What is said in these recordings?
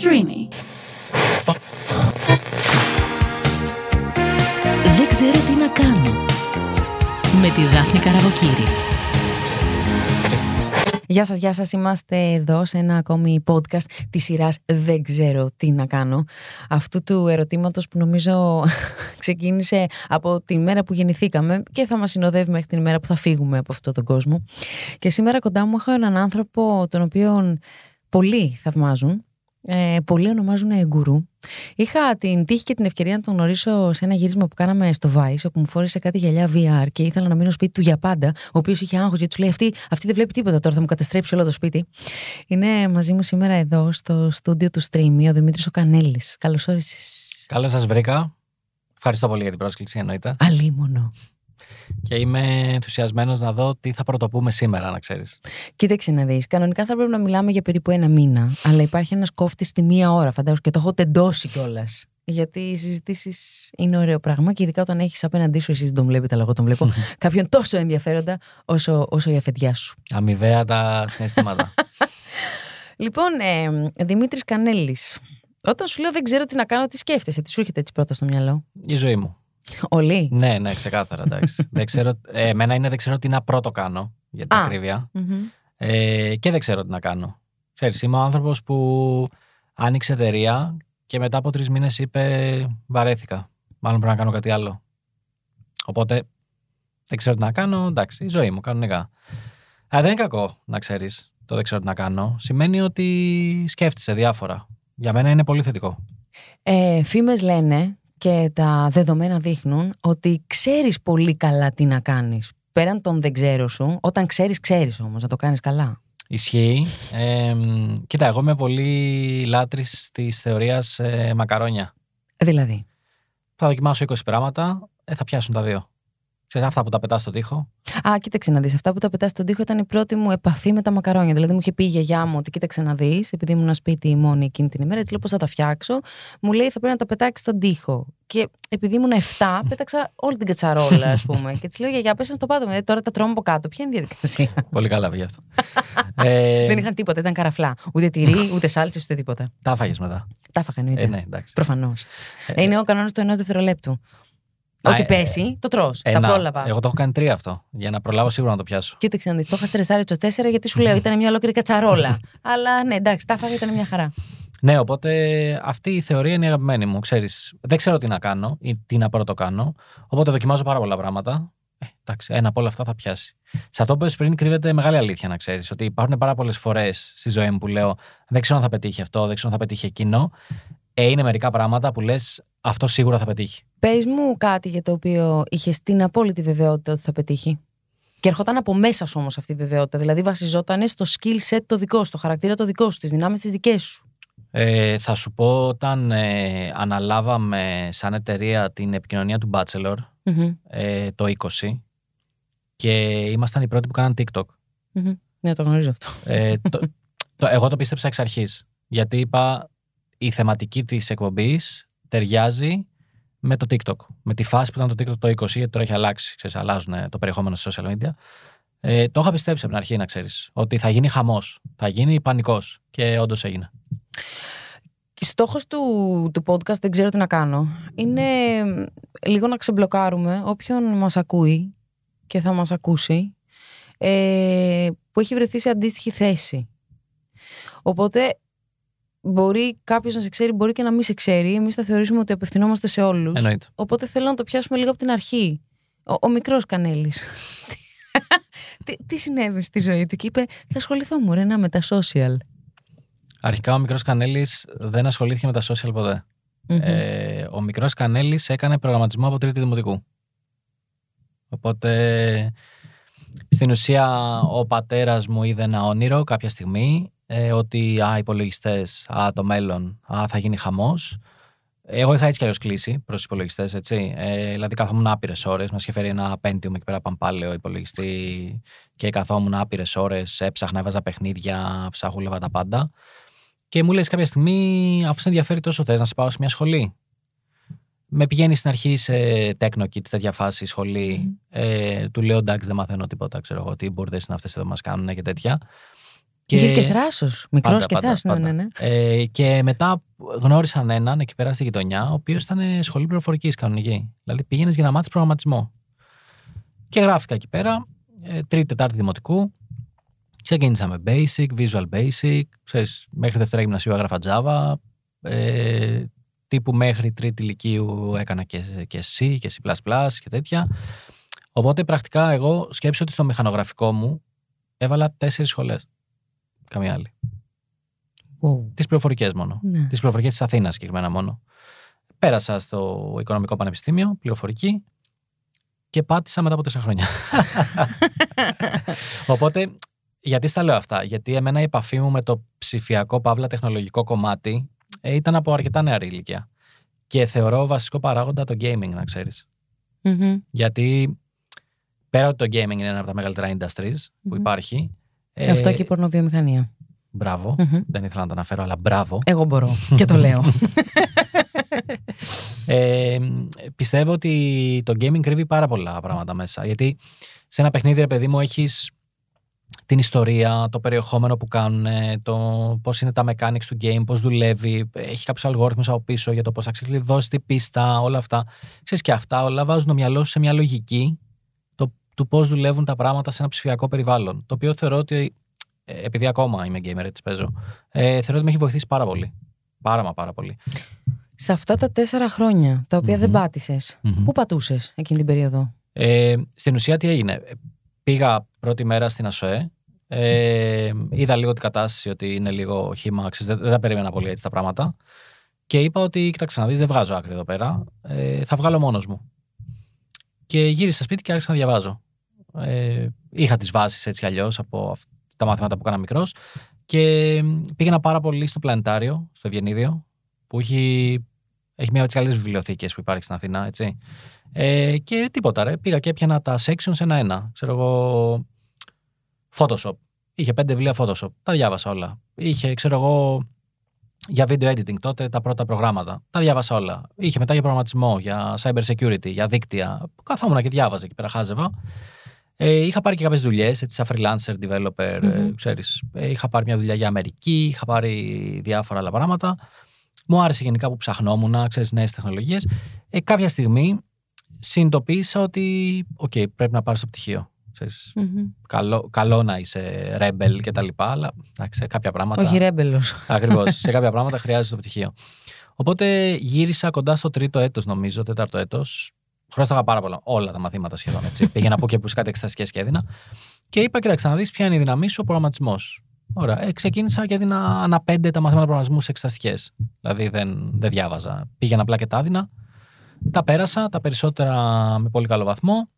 Streamy. Δεν ξέρω τι να κάνω. Με τη Δάφνη Καραβοκύρη. Γεια σας, γεια σας. Είμαστε εδώ σε ένα ακόμη podcast της σειράς «Δεν ξέρω τι να κάνω». Αυτού του ερωτήματος που νομίζω ξεκίνησε από την μέρα που γεννηθήκαμε και θα μας συνοδεύει μέχρι την μέρα που θα φύγουμε από αυτόν τον κόσμο. Και σήμερα κοντά μου έχω έναν άνθρωπο τον οποίο πολλοί θαυμάζουν, ε, πολλοί ονομάζουν γκουρού. Είχα την τύχη και την ευκαιρία να τον γνωρίσω σε ένα γύρισμα που κάναμε στο Vice, όπου μου φόρησε κάτι γυαλιά VR και ήθελα να μείνω σπίτι του για πάντα, ο οποίος είχε άγχος γιατί του λέει: αυτή, αυτή δεν βλέπει τίποτα τώρα, θα μου καταστρέψει όλο το σπίτι. Είναι μαζί μου σήμερα εδώ στο στούντιο του Streamy ο Δημήτρης ο Κανέλης. Καλώς όρισες. Καλώς σας βρήκα. Ευχαριστώ πολύ για την πρόσκληση, εννοείται. Αλίμονο. Και είμαι ενθουσιασμένος να δω τι θα πρωτοπούμε σήμερα, να ξέρεις. Κοίταξε να δεις. Κανονικά θα πρέπει να μιλάμε για περίπου ένα μήνα, αλλά υπάρχει ένας κόφτη στη μία ώρα, φαντάζομαι, και το έχω τεντώσει κιόλας. Γιατί οι συζητήσεις είναι ωραίο πράγμα και ειδικά όταν έχεις απέναντί σου, εσύ δεν τον βλέπετε, αλλά εγώ τον βλέπω, κάποιον τόσο ενδιαφέροντα όσο, όσο η αφεντιά σου. Αμοιβαία τα συναισθήματα. λοιπόν, ε, Δημήτρης Κανέλης, όταν σου λέω δεν ξέρω τι να κάνω, τι σκέφτεσαι, τι σου έρχεται έτσι πρώτα στο μυαλό; Η ζωή μου. Όλοι. Ναι, ναι, ξεκάθαρα. Εντάξει. δεν ξέρω, ε, εμένα είναι δεν ξέρω τι να πρώτο κάνω, για την Α. ακρίβεια. Μμμ. Ε, και δεν ξέρω τι να κάνω. Ξέρεις, είμαι ο άνθρωπος που άνοιξε εταιρεία και μετά από τρεις μήνες είπε βαρέθηκα. Μάλλον πρέπει να κάνω κάτι άλλο. Οπότε δεν ξέρω τι να κάνω. Εντάξει, η ζωή μου, κανονικά. Αλλά δεν είναι κακό να ξέρεις το δεν ξέρω τι να κάνω. Σημαίνει ότι σκέφτεσαι διάφορα. Για μένα είναι πολύ θετικό. Ε, φήμες λένε και τα δεδομένα δείχνουν ότι ξέρεις πολύ καλά τι να κάνεις. Πέραν των δεν ξέρω σου, όταν ξέρεις, ξέρεις όμως να το κάνεις καλά. Ισχύει. Ε, κοίτα, εγώ είμαι πολύ λάτρης της θεωρίας ε, μακαρόνια. Δηλαδή, Θα δοκιμάσω 20 πράγματα, ε, θα πιάσουν τα δύο. Ξέρεις αυτά που τα πετάς στο τοίχο. Α, κοίταξε να δεις. Αυτά που τα πετάς στον τοίχο ήταν η πρώτη μου επαφή με τα μακαρόνια. Δηλαδή, μου είχε πει η γιαγιά μου ότι κοίταξε να δεις, επειδή ήμουν σπίτι μόνη εκείνη την ημέρα, έτσι λέω πώς θα τα φτιάξω. Μου λέει θα πρέπει να τα πετάξεις στον τοίχο. Και επειδή ήμουν 7, πέταξα όλη την κατσαρόλα, ας πούμε. και της λέω γιαγιά, πες στο πάτο μου. «Ε, τώρα τα τρώμε από κάτω. Ποια είναι η διαδικασία; Πολύ καλά πήγε αυτό. ε, Δεν είχαν τίποτα, ήταν καραφλά. Ούτε τυρί, ούτε σάλτσε, ούτε τίποτα. Τα φάγες μετά. Τα έφαγα εννοείται. Ε, ναι, εντάξει. Προφανώς. είναι ο κανόνας του ενός δευτερολέπτου. Α, Ό,τι ε, πέσει, το τρώ. Τα Ένα. πρόλαβα. Εγώ το έχω κάνει τρία αυτό. Για να προλάβω σίγουρα να το πιάσω. Κοίταξε να δεις. Το είχα στρεσάρει το 4 γιατί σου λέω ήταν μια ολόκληρη κατσαρόλα. Αλλά ναι, εντάξει, τα έφαγα, ήταν μια χαρά. Ναι, οπότε αυτή η θεωρία είναι η αγαπημένη μου. Ξέρεις, δεν ξέρω τι να κάνω ή τι να πρώτο κάνω. Οπότε δοκιμάζω πάρα πολλά πράγματα. Ε, εντάξει, ένα από όλα αυτά θα πιάσει. Σε αυτό που είπες πριν κρύβεται μεγάλη αλήθεια να ξέρεις. Ότι υπάρχουν πάρα πολλές φορές στη ζωή μου που λέω Δεν ξέρω αν θα πετύχει αυτό, δεν ξέρω αν θα πετύχει εκείνο. Ε, είναι μερικά πράγματα που λες αυτό σίγουρα θα πετύχει. Πες μου κάτι για το οποίο είχες την απόλυτη βεβαιότητα ότι θα πετύχει. Και ερχόταν από μέσα σου όμως αυτή η βεβαιότητα. Δηλαδή βασιζόταν στο skill set το δικό σου, στο χαρακτήρα το δικό σου, τις δυνάμεις τις δικές σου. Ε, θα σου πω όταν ε, αναλάβαμε σαν εταιρεία την επικοινωνία του Bachelor Μμμ, ε, το 20 και ήμασταν οι πρώτοι που κάναν TikTok. μμμ. Ναι, το γνωρίζω αυτό. Ε, το, το, εγώ το πίστεψα εξ αρχής γιατί είπα η θεματική της εκπομπής ταιριάζει με το TikTok. Με τη φάση που ήταν το TikTok το 20 γιατί τώρα έχει αλλάξει, ξέρεις, αλλάζουν ε, το περιεχόμενο σε social media. Ε, το είχα πιστέψει από την αρχή να ξέρεις ότι θα γίνει χαμός, θα γίνει πανικός και όντως έγινε. Στόχος του, του podcast, δεν ξέρω τι να κάνω, είναι λίγο να ξεμπλοκάρουμε όποιον μας ακούει και θα μας ακούσει ε, που έχει βρεθεί σε αντίστοιχη θέση. Οπότε μπορεί κάποιος να σε ξέρει, μπορεί και να μην σε ξέρει. Εμείς θα θεωρήσουμε ότι απευθυνόμαστε σε όλους. Εννοείται. Οπότε θέλω να το πιάσουμε λίγο από την αρχή. Ο, ο μικρός Κανέλης. τι, τι συνέβη στη ζωή του και είπε θα ασχοληθώ μου ρε να με τα social. Αρχικά ο μικρός Κανέλης δεν ασχολήθηκε με τα social ποτέ. Μμμ. Ε, ο μικρός Κανέλης έκανε προγραμματισμό από τρίτη δημοτικού. Οπότε στην ουσία ο πατέρας μου είδε ένα όνειρο κάποια στιγμή ε, ότι α, υπολογιστές, α, το μέλλον, α, θα γίνει χαμός. Εγώ είχα έτσι κι αλλιώς κλείσει προς υπολογιστές, έτσι. Ε, δηλαδή καθόμουν άπειρες ώρες, μας είχε φέρει ένα Pentium εκεί πέρα παμπάλαιο υπολογιστή και καθόμουν άπειρες ώρες, έψαχνα, έβαζα παιχνίδια, ψάχουλευα τα πάντα. Και μου λες κάποια στιγμή, αφού σε ενδιαφέρει τόσο, θες να σε πάω σε μια σχολή; Με πηγαίνει στην αρχή σε Techno Kids, τέτοια φάση σχολή. Ε, του λέω εντάξει, δεν μαθαίνω τίποτα. Ξέρω εγώ τι μπουρδες είναι αυτές εδώ μας κάνουν και τέτοια. Και... Είχες και θράσος. Μικρός Πάντα, και πάντα, θράσος. Ναι, πάντα. ναι, ναι. Ε, και μετά γνώρισαν έναν εκεί πέρα στη γειτονιά, ο οποίος ήταν σχολή πληροφορικής κανονική. Δηλαδή πήγαινες για να μάθεις προγραμματισμό. Και γράφηκα εκεί πέρα, ε, τρίτη, τετάρτη δημοτικού. Ξεκίνησα με basic, visual basic. Ξέρεις, μέχρι δευτέρα γυμνασίου έγραφα Java. Ε, τύπου μέχρι τρίτη ηλικίου έκανα και, και C και C++ και τέτοια. Οπότε πρακτικά εγώ σκέψω ότι στο μηχανογραφικό μου έβαλα τέσσερις σχολές. Καμία άλλη. Wow. Τις πληροφορικές μόνο. Ναι. Τις πληροφορικές της Αθήνας συγκεκριμένα μόνο. Πέρασα στο Οικονομικό Πανεπιστήμιο, πληροφορική και πάτησα μετά από τέσσερα χρόνια. Οπότε, γιατί στα λέω αυτά, Γιατί εμένα η επαφή μου με το ψηφιακό παύλα τεχνολογικό κομμάτι ε, ήταν από αρκετά νεαρή ηλικία. Και θεωρώ βασικό παράγοντα το gaming, να ξέρεις. Μμμ. Γιατί πέρα ότι το gaming είναι ένα από τα μεγαλύτερα industries που Μμμ. υπάρχει. Ε, Αυτό και η πορνοβιομηχανία. Μπράβο. Μμμ. Δεν ήθελα να το αναφέρω, αλλά μπράβο. Εγώ μπορώ και το λέω. Ε, πιστεύω ότι το gaming κρύβει πάρα πολλά πράγματα μέσα. Γιατί σε ένα παιχνίδι, ρε παιδί μου, έχεις την ιστορία, το περιεχόμενο που κάνουν, το πώς είναι τα mechanics του game, πώς δουλεύει, έχει κάποιους αλγόριθμους από πίσω για το πώς θα ξεκλειδώσει την πίστα, όλα αυτά. Ξέρεις και αυτά όλα βάζουν το μυαλό σου σε μια λογική το, του πώς δουλεύουν τα πράγματα σε ένα ψηφιακό περιβάλλον. Το οποίο θεωρώ ότι, ε, επειδή ακόμα είμαι gamer, έτσι παίζω, ε, θεωρώ ότι με έχει βοηθήσει πάρα πολύ. Πάρα μα πάρα πολύ. Σε αυτά τα τέσσερα χρόνια, τα οποία δεν Μμμ. πάτησες, Μμμ. πού πατούσες εκείνη την περίοδο; Ε, στην ουσία τι έγινε. Ε, Πήγα πρώτη μέρα στην ΑΣΟΕ. Ε, είδα λίγο την κατάσταση ότι είναι λίγο χήμα. ξέρεις, Δεν, δεν τα περίμενα πολύ έτσι τα πράγματα. Και είπα ότι, κοίταξε να δεις, δεν βγάζω άκρη εδώ πέρα. Ε, θα βγάλω μόνος μου. Και γύρισα σπίτι και άρχισα να διαβάζω. Ε, είχα τις βάσεις έτσι κι αλλιώς από αυ- τα μαθήματα που έκανα μικρός. Και πήγαινα πάρα πολύ στο πλανητάριο, στο Ευγενίδιο, που έχει, έχει μια από τις καλύτερες βιβλιοθήκες που υπάρχει στην Αθήνα, έτσι. Ε, και τίποτα ρε, πήγα και έπιανα τα sections ένα-ένα. Ξέρω εγώ, Photoshop. Είχε πέντε βιβλία Photoshop. Τα διάβασα όλα. Είχε, ξέρω εγώ, για video editing τότε τα πρώτα προγράμματα. Τα διάβασα όλα. Είχε μετά για προγραμματισμό, για cyber security, για δίκτυα. Καθόμουν και διάβαζα εκεί πέρα, χάζευα. Ε, είχα πάρει και κάποιες δουλειές, έτσι, σαν freelancer, developer, ε, Μμμ. ξέρεις. Ε, είχα πάρει μια δουλειά για Αμερική, είχα πάρει διάφορα άλλα πράγματα. Μου άρεσε γενικά που ψαχνόμουν, ξέρεις, νέες τεχνολογίες. Ε, κάποια στιγμή συνειδητοποίησα ότι, οκ, πρέπει να πάρει το πτυχίο. Ξέρεις, Μμμ. καλό, καλό να είσαι rebel και τα λοιπά, αλλά εντάξει, σε κάποια πράγματα. Όχι ρέμπελο. Ακριβώς. σε κάποια πράγματα χρειάζεται το πτυχίο. Οπότε γύρισα κοντά στο τρίτο έτος, νομίζω, τέταρτο έτος. Χρώσταγα πάρα πολλά. Όλα τα μαθήματα σχεδόν. Έτσι. Πήγαινα από και που κάτι εξεταστικέ και έδινα. Και είπα, κοίταξε να δεις ποια είναι η δύναμή σου, ο προγραμματισμός. Ωραία. Ε, ξεκίνησα και έδινα ανά πέντε τα μαθήματα προγραμματισμού σε εξεταστικές. Δηλαδή δεν, δεν διάβαζα. Πήγαινα απλά και τα έδινα. Τα πέρασα, τα περισσότερα με πολύ καλό βαθμό.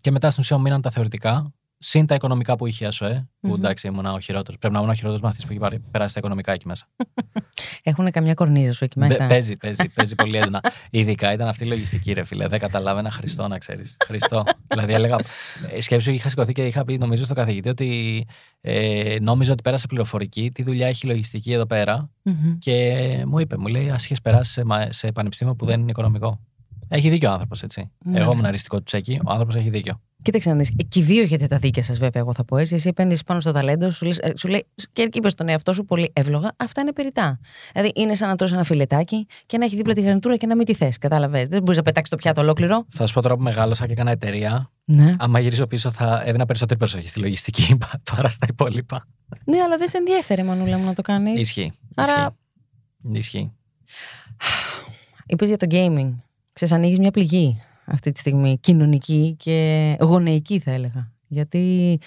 Και μετά στην ουσία μου μείναν τα θεωρητικά. Συν τα οικονομικά που είχε η ΑΣΟΕ. Που Μμμ. εντάξει ήμουν ο χειρότερος. Πρέπει να ήμουν ο χειρότερος μαθητής που έχει πάρει- περάσει τα οικονομικά εκεί μέσα. Έχουν καμιά κορνίζα σου εκεί μέσα. Μπε- Παίζει, παίζει, παίζει πολύ έντονα. Ειδικά ήταν αυτή η λογιστική, ρε φίλε. Δεν καταλάβαινα Χριστό, να ξέρεις. Χριστό. δηλαδή έλεγα. ε, Σκέψου, είχα σηκωθεί και είχα πει, νομίζω, στον καθηγητή ότι ε, νόμιζα ότι πέρασε πληροφορική. Τι δουλειά έχει η λογιστική εδώ πέρα. Μμμ. Και μου είπε, μου λέει, Α είχε περάσει σε, μα- σε πανεπιστήμιο που δεν είναι οικονομικό. Έχει δίκιο ο άνθρωπος, έτσι. Μάλιστα. Εγώ ήμουν αριστικό του τσέκι, ο άνθρωπος έχει δίκιο. Κοίταξε να δεις. Και οι δύο έχετε τα δίκια σας, βέβαια, εγώ θα πω έτσι. Εσύ επένδυση πάνω στο ταλέντο, σου, λες- ε, σου λέει και είπες στον εαυτό σου πολύ εύλογα, αυτά είναι περιτά. Δηλαδή είναι σαν να τρώσει ένα φιλετάκι και να έχει δίπλα τη γαρνιτούρα και να μην τη θες. Κατάλαβες. Δεν μπορείς να πετάξεις το πιάτο ολόκληρο. Θα σου πω τώρα που μεγάλωσα και έκανα εταιρεία. Ναι. Άμα γυρίσω πίσω, θα έδινα περισσότερη προσοχή στη λογιστική πα- παρά στα υπόλοιπα. ναι, αλλά δεν σε ενδιέφερε, Μανούλα μου, να το κάνεις. Ισχύει. Άρα- Ισχύει. Ισχύει. Είπες για το gaming. Ξέρεις, ανοίγεις μια πληγή αυτή τη στιγμή. Κοινωνική και γονεϊκή, θα έλεγα. Γιατί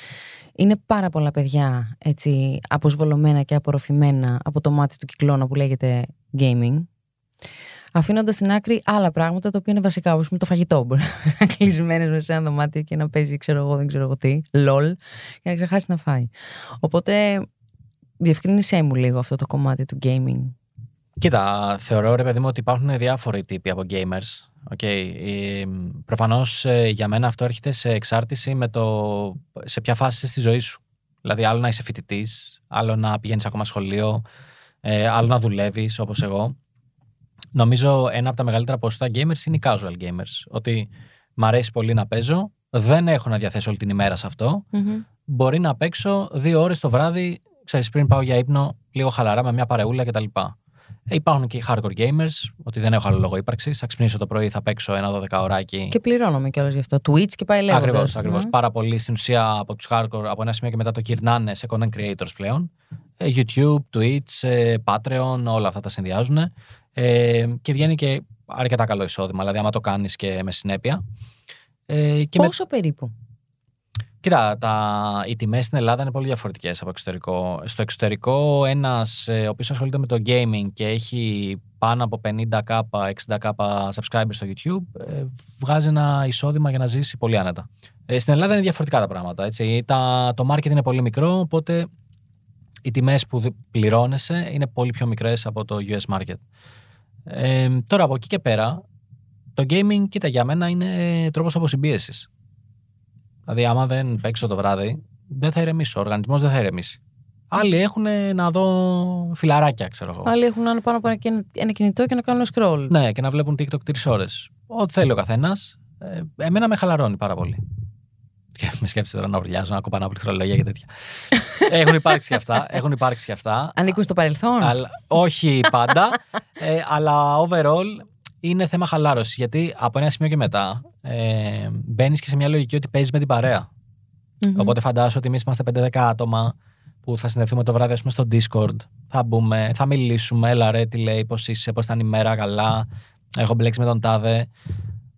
είναι πάρα πολλά παιδιά έτσι αποσβολωμένα και απορροφημένα από το μάτι του κυκλώνα που λέγεται gaming. Αφήνοντας στην άκρη άλλα πράγματα τα οποία είναι βασικά, όπως το φαγητό. Μπορείς να είναι κλεισμένες μέσα σε ένα δωμάτιο και να παίζει, ξέρω εγώ, δεν ξέρω εγώ τι, LOL, και να ξεχάσεις να φάει. Οπότε, διευκρίνησέ μου λίγο αυτό το κομμάτι του gaming. Κοίτα, θεωρώ ρε παιδί μου ότι υπάρχουν διάφοροι τύποι από gamers. Okay. Προφανώς για μένα αυτό έρχεται σε εξάρτηση με το σε ποια φάση είσαι στη ζωή σου. Δηλαδή, άλλο να είσαι φοιτητής, άλλο να πηγαίνεις ακόμα σχολείο, ε, άλλο να δουλεύεις όπως εγώ. Νομίζω ένα από τα μεγαλύτερα ποσοστά gamers είναι οι casual gamers. Ότι μ' αρέσει πολύ να παίζω, δεν έχω να διαθέσω όλη την ημέρα σε αυτό. Μμμ. Μπορεί να παίξω δύο ώρες το βράδυ ξέρεις, πριν πάω για ύπνο, λίγο χαλαρά με μια παρεούλα κτλ. Ε, υπάρχουν και οι hardcore gamers, ότι δεν έχω άλλο λόγο ύπαρξης. Θα ξυπνήσω το πρωί, θα παίξω ένα 12 ωράκι. Και πληρώνομαι κιόλας γι' αυτό. Twitch και πάει λέγοντας. Ακριβώς, ακριβώς. Πάρα πολύ στην ουσία από τους hardcore, από ένα σημείο και μετά το κυρνάνε σε content creators πλέον. Ε, YouTube, Twitch, ε, Patreon, όλα αυτά τα συνδυάζουν. Ε, και βγαίνει και αρκετά καλό εισόδημα, δηλαδή άμα το κάνεις και με συνέπεια. Ε, και Πόσο με... περίπου; Κοίτα, τα, οι τιμές στην Ελλάδα είναι πολύ διαφορετικές από εξωτερικό. Στο εξωτερικό, ένας ε, ο οποίος ασχολείται με το gaming και έχει πάνω από 50k, 60k subscribers στο YouTube, ε, βγάζει ένα εισόδημα για να ζήσει πολύ άνετα. Ε, στην Ελλάδα είναι διαφορετικά τα πράγματα. Έτσι. Τα, το market είναι πολύ μικρό, οπότε οι τιμές που πληρώνεσαι είναι πολύ πιο μικρές από το US market. Ε, τώρα από εκεί και πέρα, το gaming, κοίτα, για μένα είναι τρόπος αποσυμπίεσης. Δηλαδή, άμα δεν παίξω το βράδυ, δεν θα ηρεμήσω. Ο οργανισμός δεν θα ηρεμήσει. Άλλοι έχουν να δω φιλαράκια, ξέρω εγώ. Άλλοι έχουν να είναι πάνω από ένα κινητό και να κάνουν scroll. Ναι, και να βλέπουν TikTok τρεις ώρες. Ό,τι θέλει ο καθένας. Ε, εμένα με χαλαρώνει πάρα πολύ. Και με σκέφτεσαι τώρα να ουρλιάζω, να κοπανάω πληκτρολογία και τέτοια. έχουν υπάρξει και αυτά. Έχουν υπάρξει και αυτά. Ανήκουν στο παρελθόν. Αλλά, όχι πάντα. ε, αλλά overall είναι θέμα χαλάρωσης. Γιατί από ένα σημείο και μετά ε, μπαίνεις και σε μια λογική ότι παίζεις με την παρέα. Mm-hmm. Οπότε φαντάζομαι ότι εμείς είμαστε 5-10 άτομα που θα συνδεθούμε το βράδυ πούμε, στο Discord. Θα μπούμε, θα μιλήσουμε. Έλα ρε, τι λέει, πώς είσαι, πώς ήταν η μέρα, καλά. Έχω μπλέξει με τον τάδε.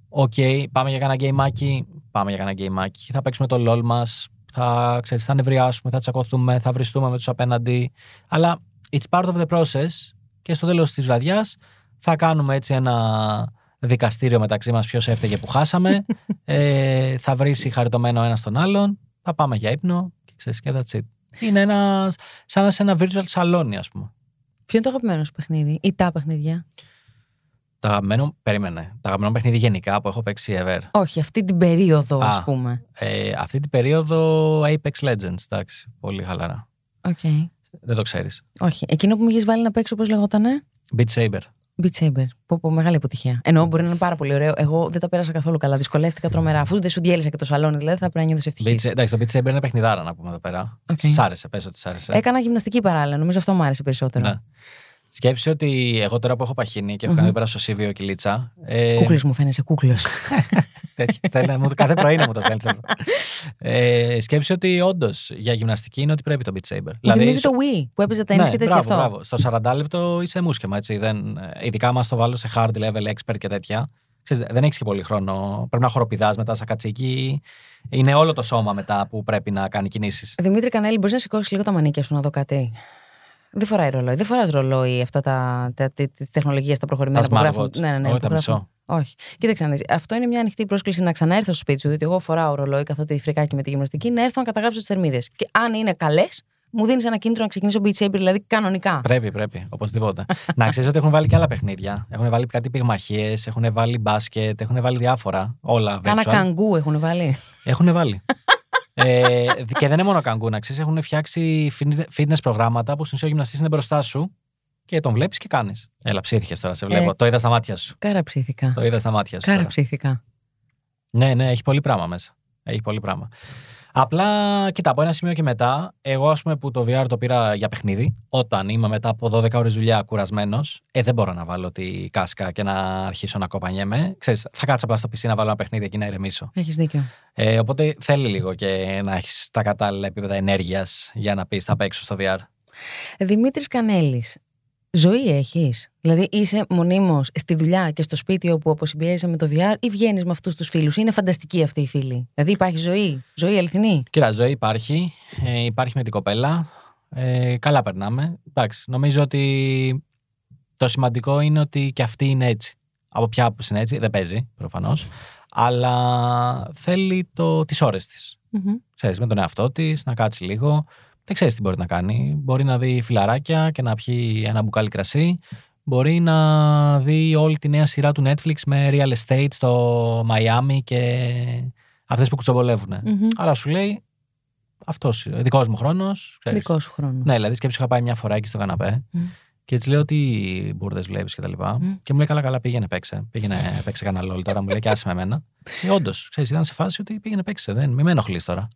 Οκ, okay, πάμε για κανένα game άκι. Πάμε για κανένα game άκι. Θα παίξουμε το LOL μας. Θα, ξέρεις, θα νευριάσουμε, θα τσακωθούμε, θα βριστούμε με τους απέναντι. Αλλά it's part of the process και στο τέλος της βραδιάς θα κάνουμε έτσι ένα δικαστήριο μεταξύ μας ποιος έφταιγε που χάσαμε. ε, θα βρει χαριτωμένο ένα τον άλλον. Θα πάμε για ύπνο και ξέρεις και that's it. Είναι ένα, σαν σε ένα virtual σαλόνι ας πούμε. Ποιο είναι το αγαπημένο σου παιχνίδι ή τα παιχνίδια; Τα αγαπημένο, περίμενε. Τα αγαπημένο παιχνίδι γενικά που έχω παίξει ever. Όχι, αυτή την περίοδο, α πούμε. Ε, αυτή την περίοδο Apex Legends, εντάξει. Πολύ χαλαρά. Okay. Δεν το ξέρεις. Όχι. Εκείνο που μου έχει βάλει να παίξω, πώς λεγότανε. Beat Saber. Beat Saber. Πω, πω, μεγάλη αποτυχία. Ενώ μπορεί να είναι πάρα πολύ ωραίο. Εγώ δεν τα πέρασα καθόλου καλά. Δυσκολεύτηκα τρομερά. Αφού δεν σου διέλυσα και το σαλόνι, δηλαδή θα πρέπει να νιώθεις ευτυχής. Εντάξει, το Beat Saber είναι παιχνιδάρα να πούμε εδώ πέρα. Okay. Σ' άρεσε, πες ότι σ' άρεσε. Έκανα γυμναστική παράλληλα. Νομίζω αυτό μου άρεσε περισσότερο. Ναι. Σκέψει ότι εγώ τώρα που έχω παχύνει και έχω mm-hmm. κάνει πέρα στο Σίβιο κυλίτσα. Ε... Κούκλος μου φαίνεσαι, κούκλος. Κάθε πρωί να μου το στέλνεις αυτό. Ε, σκέψη ότι όντως για γυμναστική είναι ότι πρέπει το Beat Saber. Δηλαδή, Θυμίζει το Wii που έπαιζε τα ναι, και τέτοια αυτό. Μπράβο. Στο 40 λεπτό είσαι μουσκεμα, έτσι. Δεν, ειδικά μα το βάλω σε hard level expert και τέτοια. Ξέρεις, δεν έχεις και πολύ χρόνο. Πρέπει να χοροπηδάς μετά σαν κατσίκι. Είναι όλο το σώμα μετά που πρέπει να κάνει κινήσεις. Δημήτρη Κανέλη, μπορείς να σηκώσεις λίγο τα μανίκια σου να δω κάτι; Δεν φοράει ρολόι. Δεν φοράς ρολόι αυτά τα, τα, τα, τις τεχνολογίες, τα προχωρημένα τα που γράφουν. Ναι, ναι, ναι, Όχι, τα Όχι. Κοίταξε να Αυτό είναι μια ανοιχτή πρόσκληση να ξαναέρθω στο σπίτι σου, διότι εγώ φοράω ρολόι καθότι φρικάκι με τη γυμναστική, να έρθω να καταγράψω τις θερμίδες. Και αν είναι καλές, μου δίνεις ένα κίνητρο να ξεκινήσω beach saber, δηλαδή κανονικά. Πρέπει, πρέπει, οπωσδήποτε. να ξέρεις ότι έχουν βάλει και άλλα παιχνίδια. Έχουν βάλει κάτι πυγμαχίες, έχουν βάλει μπάσκετ, έχουν βάλει διάφορα. Όλα. Κάνα καγκού έχουν βάλει. Έχουν βάλει ε, και δεν είναι μόνο καγκούνα. Ξέρεις, έχουν φτιάξει fitness προγράμματα που στην ουσία ο γυμναστής είναι μπροστά σου και τον βλέπεις και κάνεις. Έλα, ψήθηκες τώρα, σε βλέπω. Ε, το είδα στα μάτια σου. Κάρα ψήθηκα. Το είδα στα μάτια σου. Κάρα ψήθηκα. Ναι, ναι, έχει πολύ πράγμα μέσα. Έχει πολύ πράγμα. Απλά, κοίτα, από ένα σημείο και μετά, εγώ ας πούμε που το VR το πήρα για παιχνίδι, όταν είμαι μετά από 12 ώρες δουλειά κουρασμένος, ε, δεν μπορώ να βάλω τη κάσκα και να αρχίσω να κοπανιέμαι. Ξέρεις, θα κάτσω απλά στο PC να βάλω ένα παιχνίδι και να ηρεμήσω. Έχεις δίκιο. Ε, οπότε θέλει λίγο και να έχεις τα κατάλληλα επίπεδα ενέργειας για να πεις θα παίξω στο VR. Δημήτρης Κανέλης, Ζωή έχεις; Δηλαδή είσαι μονίμως στη δουλειά και στο σπίτι όπου αποσυμπιέζεσαι με το VR ή βγαίνεις με αυτούς τους φίλους; Είναι φανταστική αυτή η φίλη. Δηλαδή υπάρχει ζωή; Ζωή αληθινή; Κοίτα, ζωή υπάρχει. Ε, υπάρχει με την κοπέλα. Ε, καλά περνάμε. Εντάξει, νομίζω ότι το σημαντικό είναι ότι και αυτή είναι έτσι. Από ποια άποψη είναι έτσι, δεν παίζει προφανώς. Αλλά θέλει το, τις ώρες της. mm Ξέρεις, με τον εαυτό της, να κάτσει λίγο δεν ξέρεις τι μπορεί να κάνει. Μπορεί να δει φιλαράκια και να πιει ένα μπουκάλι κρασί. Μπορεί να δει όλη τη νέα σειρά του Netflix με real estate στο Miami και αυτές που κουτσομπολεύουν. Mm-hmm. Αλλά σου λέει αυτός, δικός μου χρόνος. Δικός σου χρόνος. Ναι, δηλαδή σκέψη είχα πάει μια φορά εκεί στο καναπέ. Mm. Και έτσι λέω τι μπουρδες βλέπεις και τα λοιπά. Μμ. Και μου λέει καλά, καλά, πήγαινε παίξε. Πήγαινε παίξε κανένα LOL τώρα. Μου λέει και άσε με εμένα. Και όντως, ξέρεις, ήταν σε φάση ότι πήγαινε παίξε. Δεν, μην με ενοχλείς τώρα.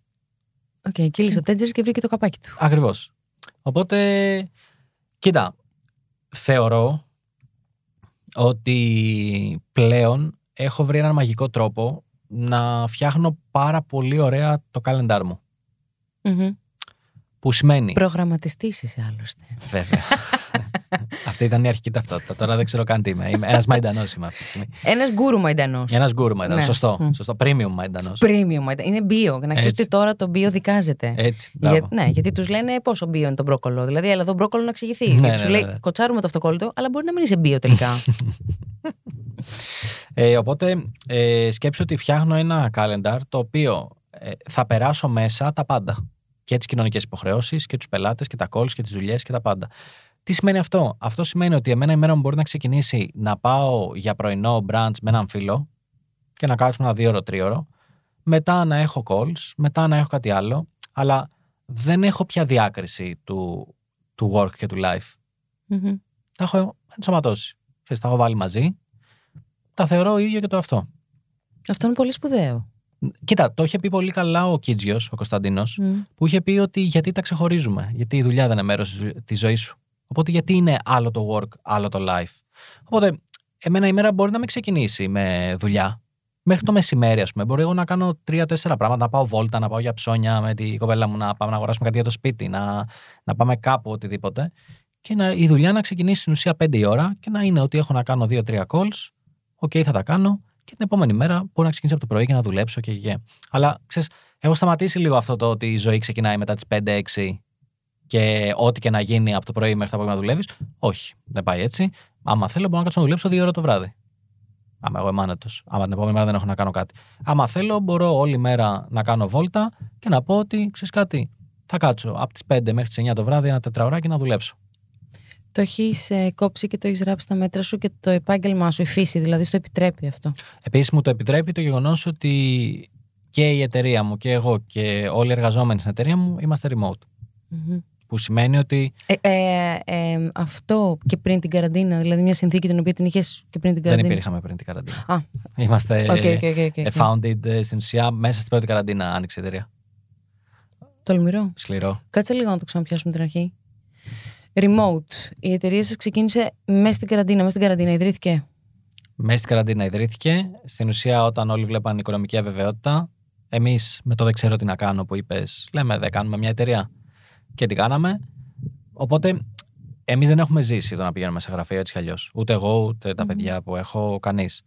Οκ, okay, κύλησε ο τέντζερης και βρήκε το καπάκι του. Ακριβώς. Οπότε, κοίτα, θεωρώ ότι πλέον έχω βρει έναν μαγικό τρόπο να φτιάχνω πάρα πολύ ωραία το calendar μου. Μμμ. Που σημαίνει. Προγραμματιστή είσαι άλλωστε. Βέβαια. Αυτή ήταν η αρχική ταυτότητα. Τώρα δεν ξέρω καν τι είμαι. είμαι Ένας μαϊντανός είμαι αυτή τη στιγμή. Ένας γκούρου μαϊντανός. Ένας γκούρου μαϊντανός. Ναι. Σωστό. Μμ. Σωστό. Premium μαϊντανός. Premium μαϊντανός. Είναι bio. Να ξέρεις Έτσι. ότι τώρα το bio δικάζεται. Έτσι. μπράβο. Για, ναι, γιατί τους λένε πόσο bio είναι το μπρόκολο. Δηλαδή, έλα εδώ μπρόκολο να εξηγηθεί. Ναι, γιατί ναι, σου λέει ναι, ναι. κοτσάρουμε το αυτοκόλλητο, αλλά μπορεί να μην είσαι bio τελικά. Ε, οπότε ε, σκέψου ότι φτιάχνω ένα calendar το οποίο ε, θα περάσω μέσα τα πάντα. Και τις κοινωνικές υποχρεώσεις και τους πελάτες και τα calls και τις δουλειές και τα πάντα. Τι σημαίνει αυτό; Αυτό σημαίνει ότι εμένα η μέρα μου μπορεί να ξεκινήσει να πάω για πρωινό brunch με έναν φίλο και να κάτσουμε ένα δύο ώρο, τρίωρο. Μετά να έχω calls, μετά να έχω κάτι άλλο. Αλλά δεν έχω πια διάκριση του, του work και του life. Μμμ. Τα έχω ενσωματώσει. Ξέρεις, τα έχω βάλει μαζί. Τα θεωρώ ίδιο και το αυτό. Αυτό είναι πολύ σπουδαίο. Κοίτα, το είχε πει πολύ καλά ο Κίτζιος, ο Κωνσταντίνος, Μμ. που είχε πει ότι γιατί τα ξεχωρίζουμε; Γιατί η δουλειά δεν είναι μέρος της ζωής σου; Οπότε γιατί είναι άλλο το work, άλλο το life; Οπότε, εμένα η μέρα μπορεί να μην ξεκινήσει με δουλειά. Μέχρι το μεσημέρι, ας πούμε. Μπορεί εγώ να κάνω τρία-τέσσερα πράγματα. Να πάω βόλτα, να πάω για ψώνια με τη κοπέλα μου, να πάμε να αγοράσουμε κάτι για το σπίτι, να, να πάμε κάπου, οτιδήποτε. Και να, η δουλειά να ξεκινήσει στην ουσία 5 η ώρα και να είναι ότι έχω να κάνω 2-3 calls. Οκ, θα τα κάνω. Και την επόμενη μέρα μπορώ να ξεκινήσω από το πρωί και να δουλέψω και, και. Αλλά ξέρεις, έχω σταματήσει λίγο αυτό το ότι η ζωή ξεκινάει μετά τις 5-6 και ό,τι και να γίνει από το πρωί μέχρι το απόγευμα δουλεύεις. Όχι, δεν πάει έτσι. Άμα θέλω, μπορώ να κάτσω να δουλέψω δύο ώρα το βράδυ. Άμα εγώ είμαι άνετος. Άμα την επόμενη μέρα δεν έχω να κάνω κάτι. Άμα θέλω, μπορώ όλη μέρα να κάνω βόλτα και να πω ότι ξέρεις κάτι. Θα κάτσω από τις 5 μέχρι τις 9 το βράδυ ένα τετραωράκι να δουλέψω. Το έχεις κόψει και το έχεις γράψει στα μέτρα σου και το επάγγελμά σου, η φύση δηλαδή, στο επιτρέπει αυτό; Επίσης, μου το επιτρέπει το γεγονός ότι και η εταιρεία μου και εγώ και όλοι οι εργαζόμενοι στην εταιρεία μου είμαστε remote. Μμμ. Που σημαίνει ότι Ε, ε, ε, αυτό και πριν την καραντίνα, δηλαδή μια συνθήκη την οποία την είχες και πριν την δεν καραντίνα. υπήρχαμε πριν την καραντίνα. Α, Είμαστε οκ, οκ, οκ, οκ, ε, οκ. founded ε, στην ουσία μέσα στην πρώτη καραντίνα άνοιξε η εταιρεία. Τολμηρό. Σκληρό. Κάτσε λίγο να το ξαναπιάσουμε την αρχή. Remote. Η εταιρεία σας ξεκίνησε μέσα στην καραντίνα. Μέσα στην καραντίνα ιδρύθηκε. Μέσα στην καραντίνα ιδρύθηκε. Στην ουσία, όταν όλοι βλέπαν οικονομική αβεβαιότητα, εμείς με το δεν ξέρω τι να κάνω που είπες, λέμε δεν κάνουμε μια εταιρεία. Και τι κάναμε. Οπότε, εμείς δεν έχουμε ζήσει το να πηγαίνουμε σε γραφείο έτσι κι αλλιώς. Ούτε εγώ, ούτε τα Μμμ. παιδιά που έχω, κανείς.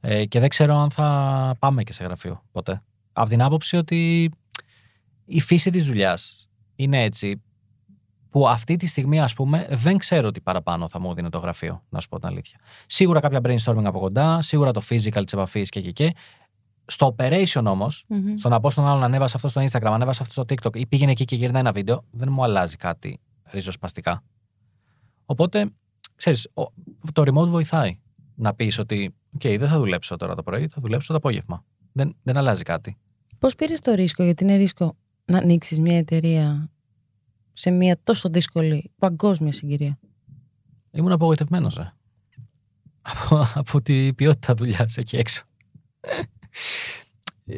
Ε, και δεν ξέρω αν θα πάμε και σε γραφείο ποτέ. Από την άποψη ότι η φύση της δουλειάς είναι έτσι που αυτή τη στιγμή, ας πούμε, δεν ξέρω τι παραπάνω θα μου δίνει το γραφείο, να σου πω την αλήθεια. Σίγουρα κάποια brainstorming από κοντά, σίγουρα το physical της επαφής και εκεί και. Στο operation όμως, Μμμ. στο να πω στον άλλον ανέβασε αυτό στο Instagram, ανέβασε αυτό στο TikTok ή πήγαινε εκεί και γυρνάει ένα βίντεο, δεν μου αλλάζει κάτι ριζοσπαστικά. Οπότε, ξέρεις, το remote βοηθάει να πεις ότι, OK, δεν θα δουλέψω τώρα το πρωί, θα δουλέψω το απόγευμα. Δεν, δεν αλλάζει κάτι. Πώς πήρες το ρίσκο, γιατί είναι ρίσκο να ανοίξεις μια εταιρεία σε μια τόσο δύσκολη παγκόσμια συγκυρία; Ήμουν απογοητευμένος, ε. Από, από τη ποιότητα δουλειάς εκεί έξω.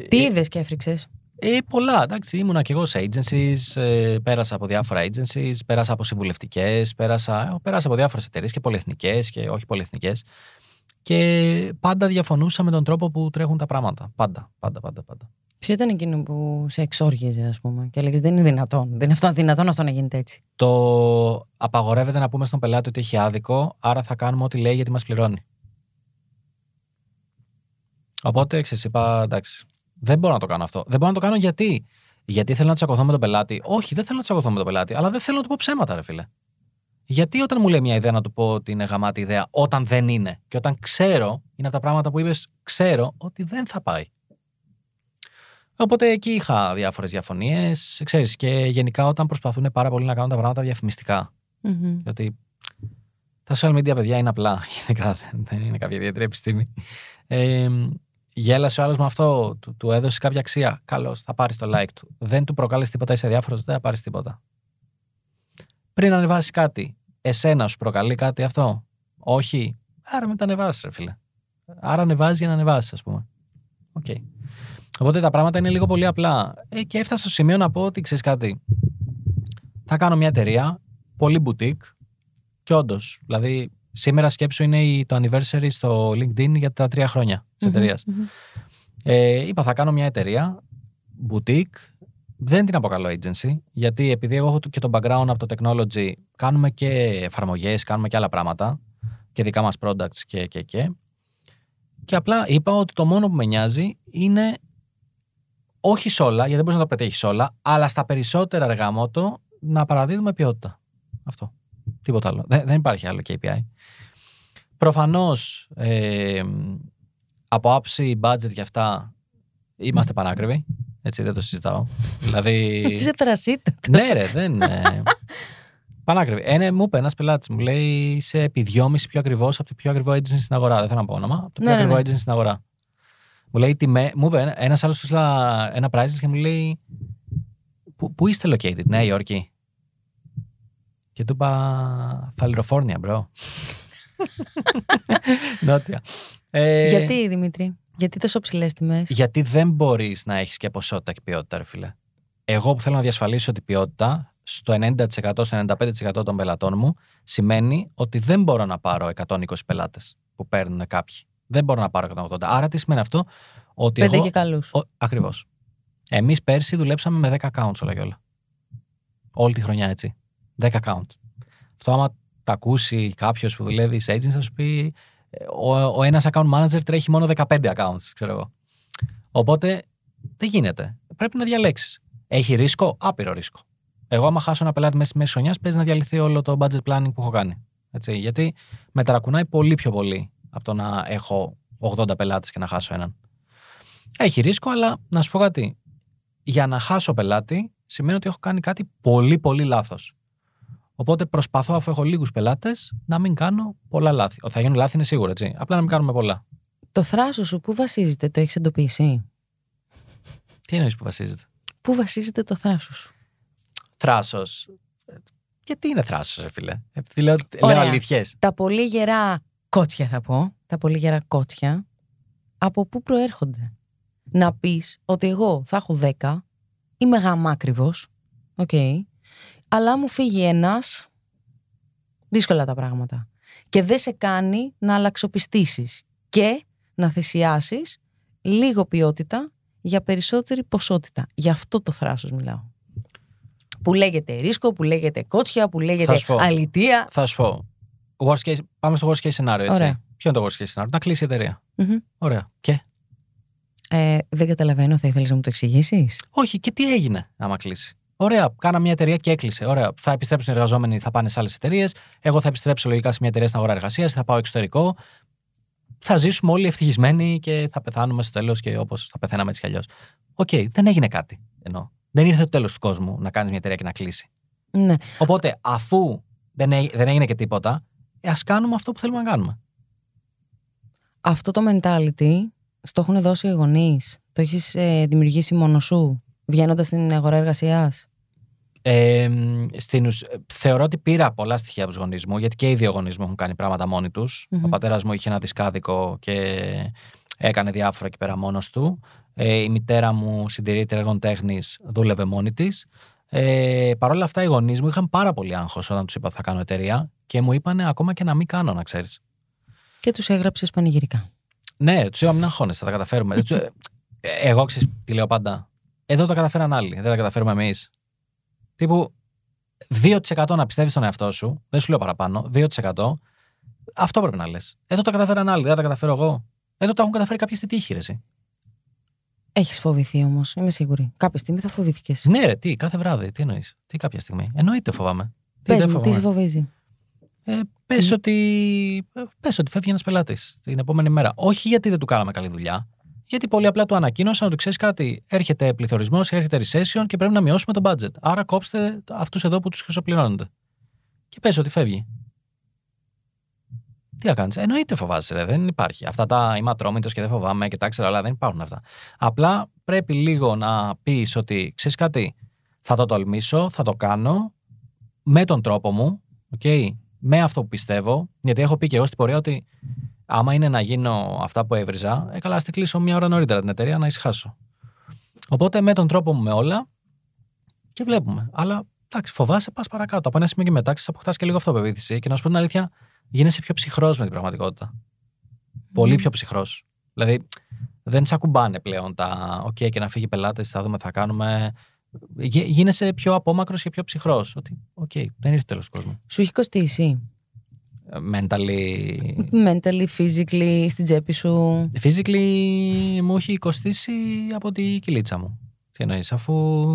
Τι είδες και έφρυξε. Ε, πολλά, εντάξει. Ήμουνα και εγώ σε agencies, ε, πέρασα από διάφορα agencies, πέρασα από συμβουλευτικές, πέρασα, έχω περάσει από διάφορες εταιρείες και πολυεθνικές και όχι πολυεθνικές. Και πάντα διαφωνούσα με τον τρόπο που τρέχουν τα πράγματα. Πάντα, πάντα, πάντα. πάντα. Ποιο ήταν εκείνο που σε εξόργιζε, ας πούμε, και έλεγες Δεν είναι δυνατόν. Δεν είναι αυτό, δυνατόν αυτό να γίνεται έτσι. Το απαγορεύεται να πούμε στον πελάτη ότι έχει άδικο, άρα θα κάνουμε ό,τι λέει γιατί μας πληρώνει. Οπότε, ξέρεις, είπα, εντάξει, δεν μπορώ να το κάνω αυτό. Δεν μπορώ να το κάνω γιατί. Γιατί θέλω να τσακωθώ με τον πελάτη. Όχι, δεν θέλω να τσακωθώ με τον πελάτη, αλλά δεν θέλω να του πω ψέματα, ρε φίλε. Γιατί όταν μου λέει μια ιδέα να του πω ότι είναι γαμάτη ιδέα, όταν δεν είναι. Και όταν ξέρω, είναι από τα πράγματα που είπες, ξέρω ότι δεν θα πάει. Οπότε εκεί είχα διάφορες διαφωνίες. Ξέρεις, και γενικά όταν προσπαθούν πάρα πολύ να κάνουν τα πράγματα διαφημιστικά. Μμμ. Γιατί τα social media, παιδιά, είναι απλά. Γενικά δεν είναι κάποια ιδιαίτερη επιστήμη. Ε, γέλασε ο άλλος με αυτό, του, του έδωσε κάποια αξία. Καλώς, θα πάρεις το like του. Δεν του προκάλεσε τίποτα, είσαι διάφορος, δεν θα πάρεις τίποτα. Πριν ανεβάσει κάτι, εσένα σου προκαλεί κάτι αυτό; Όχι. Άρα μην τα ανεβάσεις, ρε φίλε. Άρα ανεβάζεις για να ανεβάσεις, ας πούμε. Οκ. Οπότε τα πράγματα είναι λίγο πολύ απλά. Ε, και έφτασα στο σημείο να πω ότι ξέρεις κάτι. θα κάνω μια εταιρεία, πολύ boutique και όντως. Δηλαδή, σήμερα σκέψου είναι η- το anniversary στο LinkedIn για τα τρία χρόνια της εταιρείας. Ε, είπα, θα κάνω μια εταιρεία, boutique. Δεν την αποκαλώ agency, γιατί επειδή εγώ έχω και τον background από το technology, κάνουμε και εφαρμογές, κάνουμε και άλλα πράγματα και δικά μας products και, και, και. Και απλά είπα ότι το μόνο που με νοιάζει είναι όχι σε όλα, γιατί δεν μπορείς να το πετύχεις όλα, αλλά στα περισσότερα εργαμότο να παραδίδουμε ποιότητα. Αυτό. Τίποτα άλλο. Δεν, δεν υπάρχει άλλο KPI. Προφανώς ε, από άψη budget και αυτά είμαστε πανάκριβοι. Έτσι, δεν το συζητάω. δηλαδή. Ξεπερασείτε. ναι, ρε, δεν. Ε, πανάκριβοι. Ε, ναι, μου είπε ένας πελάτης, μου λέει είσαι επί δυόμιση πιο ακριβώ από το πιο ακριβό agency στην αγορά. Δεν θέλω να πω όνομα. Από το πιο Ναι, ναι, ακριβό ναι. agency στην αγορά. Μου λέει τιμέ, μου είπε ένα άλλος του ένα price list και μου λέει πού, πού είστε located, Νέα Υόρκη; Και του είπα Φαλιροφόρνια, bro. Νότια. Ε, Γιατί, Δημήτρη, γιατί τόσο ψηλές τιμές; γιατί δεν μπορείς να έχεις και ποσότητα και ποιότητα, ρε φίλε. Εγώ που θέλω να διασφαλίσω την ποιότητα στο 90%, στο 95% των πελατών μου, σημαίνει ότι δεν μπορώ να πάρω 120 πελάτες που παίρνουν κάποιοι. Δεν μπορώ να πάρω 180. Άρα τι σημαίνει αυτό, ότι Πέντε εγώ. και καλούς. Ακριβώς. Εμείς πέρσι δουλέψαμε με 10 accounts όλα και όλα. Όλη τη χρονιά έτσι. 10 accounts. Αυτό άμα τα ακούσει κάποιος που δουλεύει σε agency θα σου πει ε, ο, ο ένας account manager τρέχει μόνο 15 accounts, ξέρω εγώ. Οπότε δεν γίνεται. Πρέπει να διαλέξεις. Έχει ρίσκο, άπειρο ρίσκο. Εγώ, άμα χάσω ένα πελάτη μέσα στη μέση χρονιάς, παίζει να διαλυθεί όλο το budget planning που έχω κάνει. Έτσι, γιατί με ταρακουνάει πολύ πιο πολύ από το να έχω 80 πελάτες και να χάσω έναν. Έχει ρίσκο, αλλά να σου πω κάτι. Για να χάσω πελάτη, σημαίνει ότι έχω κάνει κάτι πολύ, πολύ λάθος. Οπότε προσπαθώ, αφού έχω λίγους πελάτες, να μην κάνω πολλά λάθη. Ότι θα γίνουν λάθη είναι σίγουρο, έτσι. Απλά να μην κάνουμε πολλά. Το θράσο σου, πού βασίζεται, το έχεις εντοπίσει; Τι εννοείς που βασίζεται; Πού βασίζεται το θράσο σου; Θράσος. Γιατί είναι θράσος, ρε φίλε; Επειδή λέω, λέω Ωραία. αλήθειες. Τα πολύ γερά κότσια θα πω. Τα πολύ γερά κότσια. Από πού προέρχονται; Να πεις ότι εγώ θα έχω 10, είμαι γαμάκριβος, οκ, άμα μου φύγει ένας, δύσκολα τα πράγματα. Και δεν σε κάνει να αλλαξοπιστήσεις και να θυσιάσεις λίγο ποιότητα για περισσότερη ποσότητα. Γι' αυτό το θράσος μιλάω. Που λέγεται ρίσκο, που λέγεται κότσια, που λέγεται σου πω. αλητία. Θα σου πω. Worst case, πάμε στο worst case scenario, έτσι. Ωραία. Ποιο είναι το worst case scenario, να κλείσει η εταιρεία. Μμμ. Ωραία. Και; Ε, δεν καταλαβαίνω, θα ήθελες να μου το εξηγήσεις; Όχι, και τι έγινε άμα κλείσει; Ωραία, κάνα μια εταιρεία και έκλεισε. Ωραία, θα επιστρέψουν οι εργαζόμενοι, θα πάνε σε άλλες εταιρείες. Εγώ θα επιστρέψω λογικά σε μια εταιρεία στην αγορά εργασίας, θα πάω εξωτερικό. Θα ζήσουμε όλοι ευτυχισμένοι και θα πεθάνουμε στο τέλος και όπως θα πεθαίναμε έτσι κι αλλιώς. Οκ, δεν έγινε κάτι. Εννοώ. Δεν ήρθε το τέλος του κόσμου να κάνεις μια εταιρεία και να κλείσει. Ναι. Οπότε, αφού δεν, έ- δεν έγινε και τίποτα, ε, ας κάνουμε αυτό που θέλουμε να κάνουμε. Αυτό το mentality στο έχουν δώσει οι γονείς. Το έχεις δημιουργήσει μόνο σου, βγαίνοντας στην αγορά εργασίας; Ε, στην ουσ- θεωρώ ότι πήρα πολλά στοιχεία από τους γονείς μου, γιατί και οι δύο γονείς μου έχουν κάνει πράγματα μόνοι τους. Μμμ. Ο πατέρας μου είχε ένα δισκάδικο και έκανε διάφορα εκεί πέρα μόνος του. Ε, η μητέρα μου, συντηρήτρια έργων τέχνης, δούλευε μόνη της. Ε, Παρ' όλα αυτά, οι γονείς μου είχαν πάρα πολύ άγχος όταν τους είπα ότι θα κάνω εταιρεία και μου είπαν ακόμα και να μην κάνω, να ξέρεις. Και τους έγραψες πανηγυρικά. Ναι, τους είπα μην αγχώνεσαι, θα τα καταφέρουμε. Τους- ε, Εγώ ξέρεις τι λέω πάντα. Εδώ τα καταφέραν άλλοι, δεν τα καταφέρουμε εμείς. Τύπου 2% να πιστεύεις στον εαυτό σου, δεν σου λέω παραπάνω, 2%. Αυτό πρέπει να λες. Εδώ τα καταφέραν άλλοι, δεν τα καταφέρω εγώ. Εδώ τα έχουν καταφέρει κάποιοι στη τύχη, ρε, εσύ. Έχεις φοβηθεί όμως, είμαι σίγουρη. Κάποια στιγμή θα φοβήθηκε. Ναι, ρε, τι, κάθε βράδυ, τι εννοείς. Τι κάποια στιγμή. Εννοείται φοβάμαι. Τι Πες δεν μου, τι σε φοβάμαι. φοβίζει; Ε, πες, ότι, πες ότι φεύγει ένας πελάτης την επόμενη μέρα. Όχι γιατί δεν του κάναμε καλή δουλειά. Γιατί πολύ απλά του ανακοίνωσαν ότι ξέρεις κάτι. Έρχεται πληθωρισμός, έρχεται recession και πρέπει να μειώσουμε το budget. Άρα κόψτε αυτούς εδώ που τους χρυσοπληρώνονται. Και πες ότι φεύγει. Τι να κάνεις; Εννοείται φοβάσαι, ρε. Δεν υπάρχει. Αυτά τα είμαι ατρόμητος και δεν φοβάμαι και τα ξέρω, αλλά δεν υπάρχουν αυτά. Απλά πρέπει λίγο να πεις ότι ξέρεις κάτι. Θα το τολμήσω, θα το κάνω με τον τρόπο μου, okay, με αυτό που πιστεύω, γιατί έχω πει και εγώ στην πορεία ότι άμα είναι να γίνω αυτά που έβριζα, ε, καλά, ας την κλείσω μια ώρα νωρίτερα την εταιρεία να ησυχάσω. Οπότε με τον τρόπο μου με όλα και βλέπουμε. Αλλά εντάξει, φοβάσαι, πας παρακάτω. Από ένα σημείο και μετά αποκτάς και λίγο αυτοπεποίθηση και να σου πω την αλήθεια, γίνεσαι πιο ψυχρός με την πραγματικότητα. Πολύ πιο ψυχρός. Δηλαδή, δεν σε ακουμπάνε πλέον τα. Οκ, και να φύγει πελάτης, θα δούμε τι θα κάνουμε. Γι- Γίνεσαι πιο απόμακρος και πιο ψυχρός. Ότι, οκ, δεν ήρθε τέλος του κόσμου. Σου έχει κοστίσει. Ε, Mentally. Mentally, physically, στην τσέπη σου. Physically μου έχει κοστίσει από τη κοιλίτσα μου. Τι εννοείς, αφού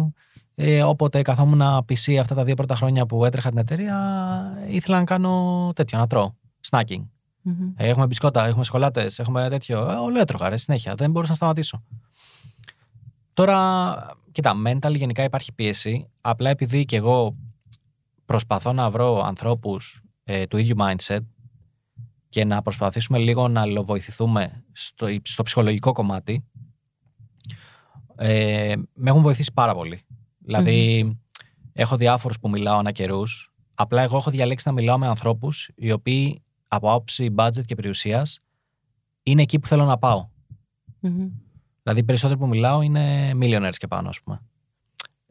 ε, όποτε καθόμουν PC αυτά τα δύο πρώτα χρόνια που έτρεχα την εταιρεία, ήθελα να κάνω τέτοιο, να τρώω. Snacking. Μμμ. Ε, έχουμε μπισκότα, έχουμε σκολάτε, έχουμε τέτοιο. Ε, όλο έτρωγα ρε, συνέχεια. Δεν μπορούσα να σταματήσω. Τώρα, κοίτα, mental γενικά υπάρχει πίεση. Απλά επειδή και εγώ προσπαθώ να βρω ανθρώπους ε, του ίδιου mindset και να προσπαθήσουμε λίγο να αλληλοβοηθηθούμε στο, στο ψυχολογικό κομμάτι, ε, με έχουν βοηθήσει πάρα πολύ. Δηλαδή, έχω διάφορους που μιλάω ανά καιρούς. Απλά εγώ έχω διαλέξει να μιλάω με ανθρώπους οι οποίοι από άποψη budget και περιουσίας είναι εκεί που θέλω να πάω. Μμμ. Δηλαδή, οι περισσότεροι που μιλάω είναι millionaires και πάνω, ας πούμε.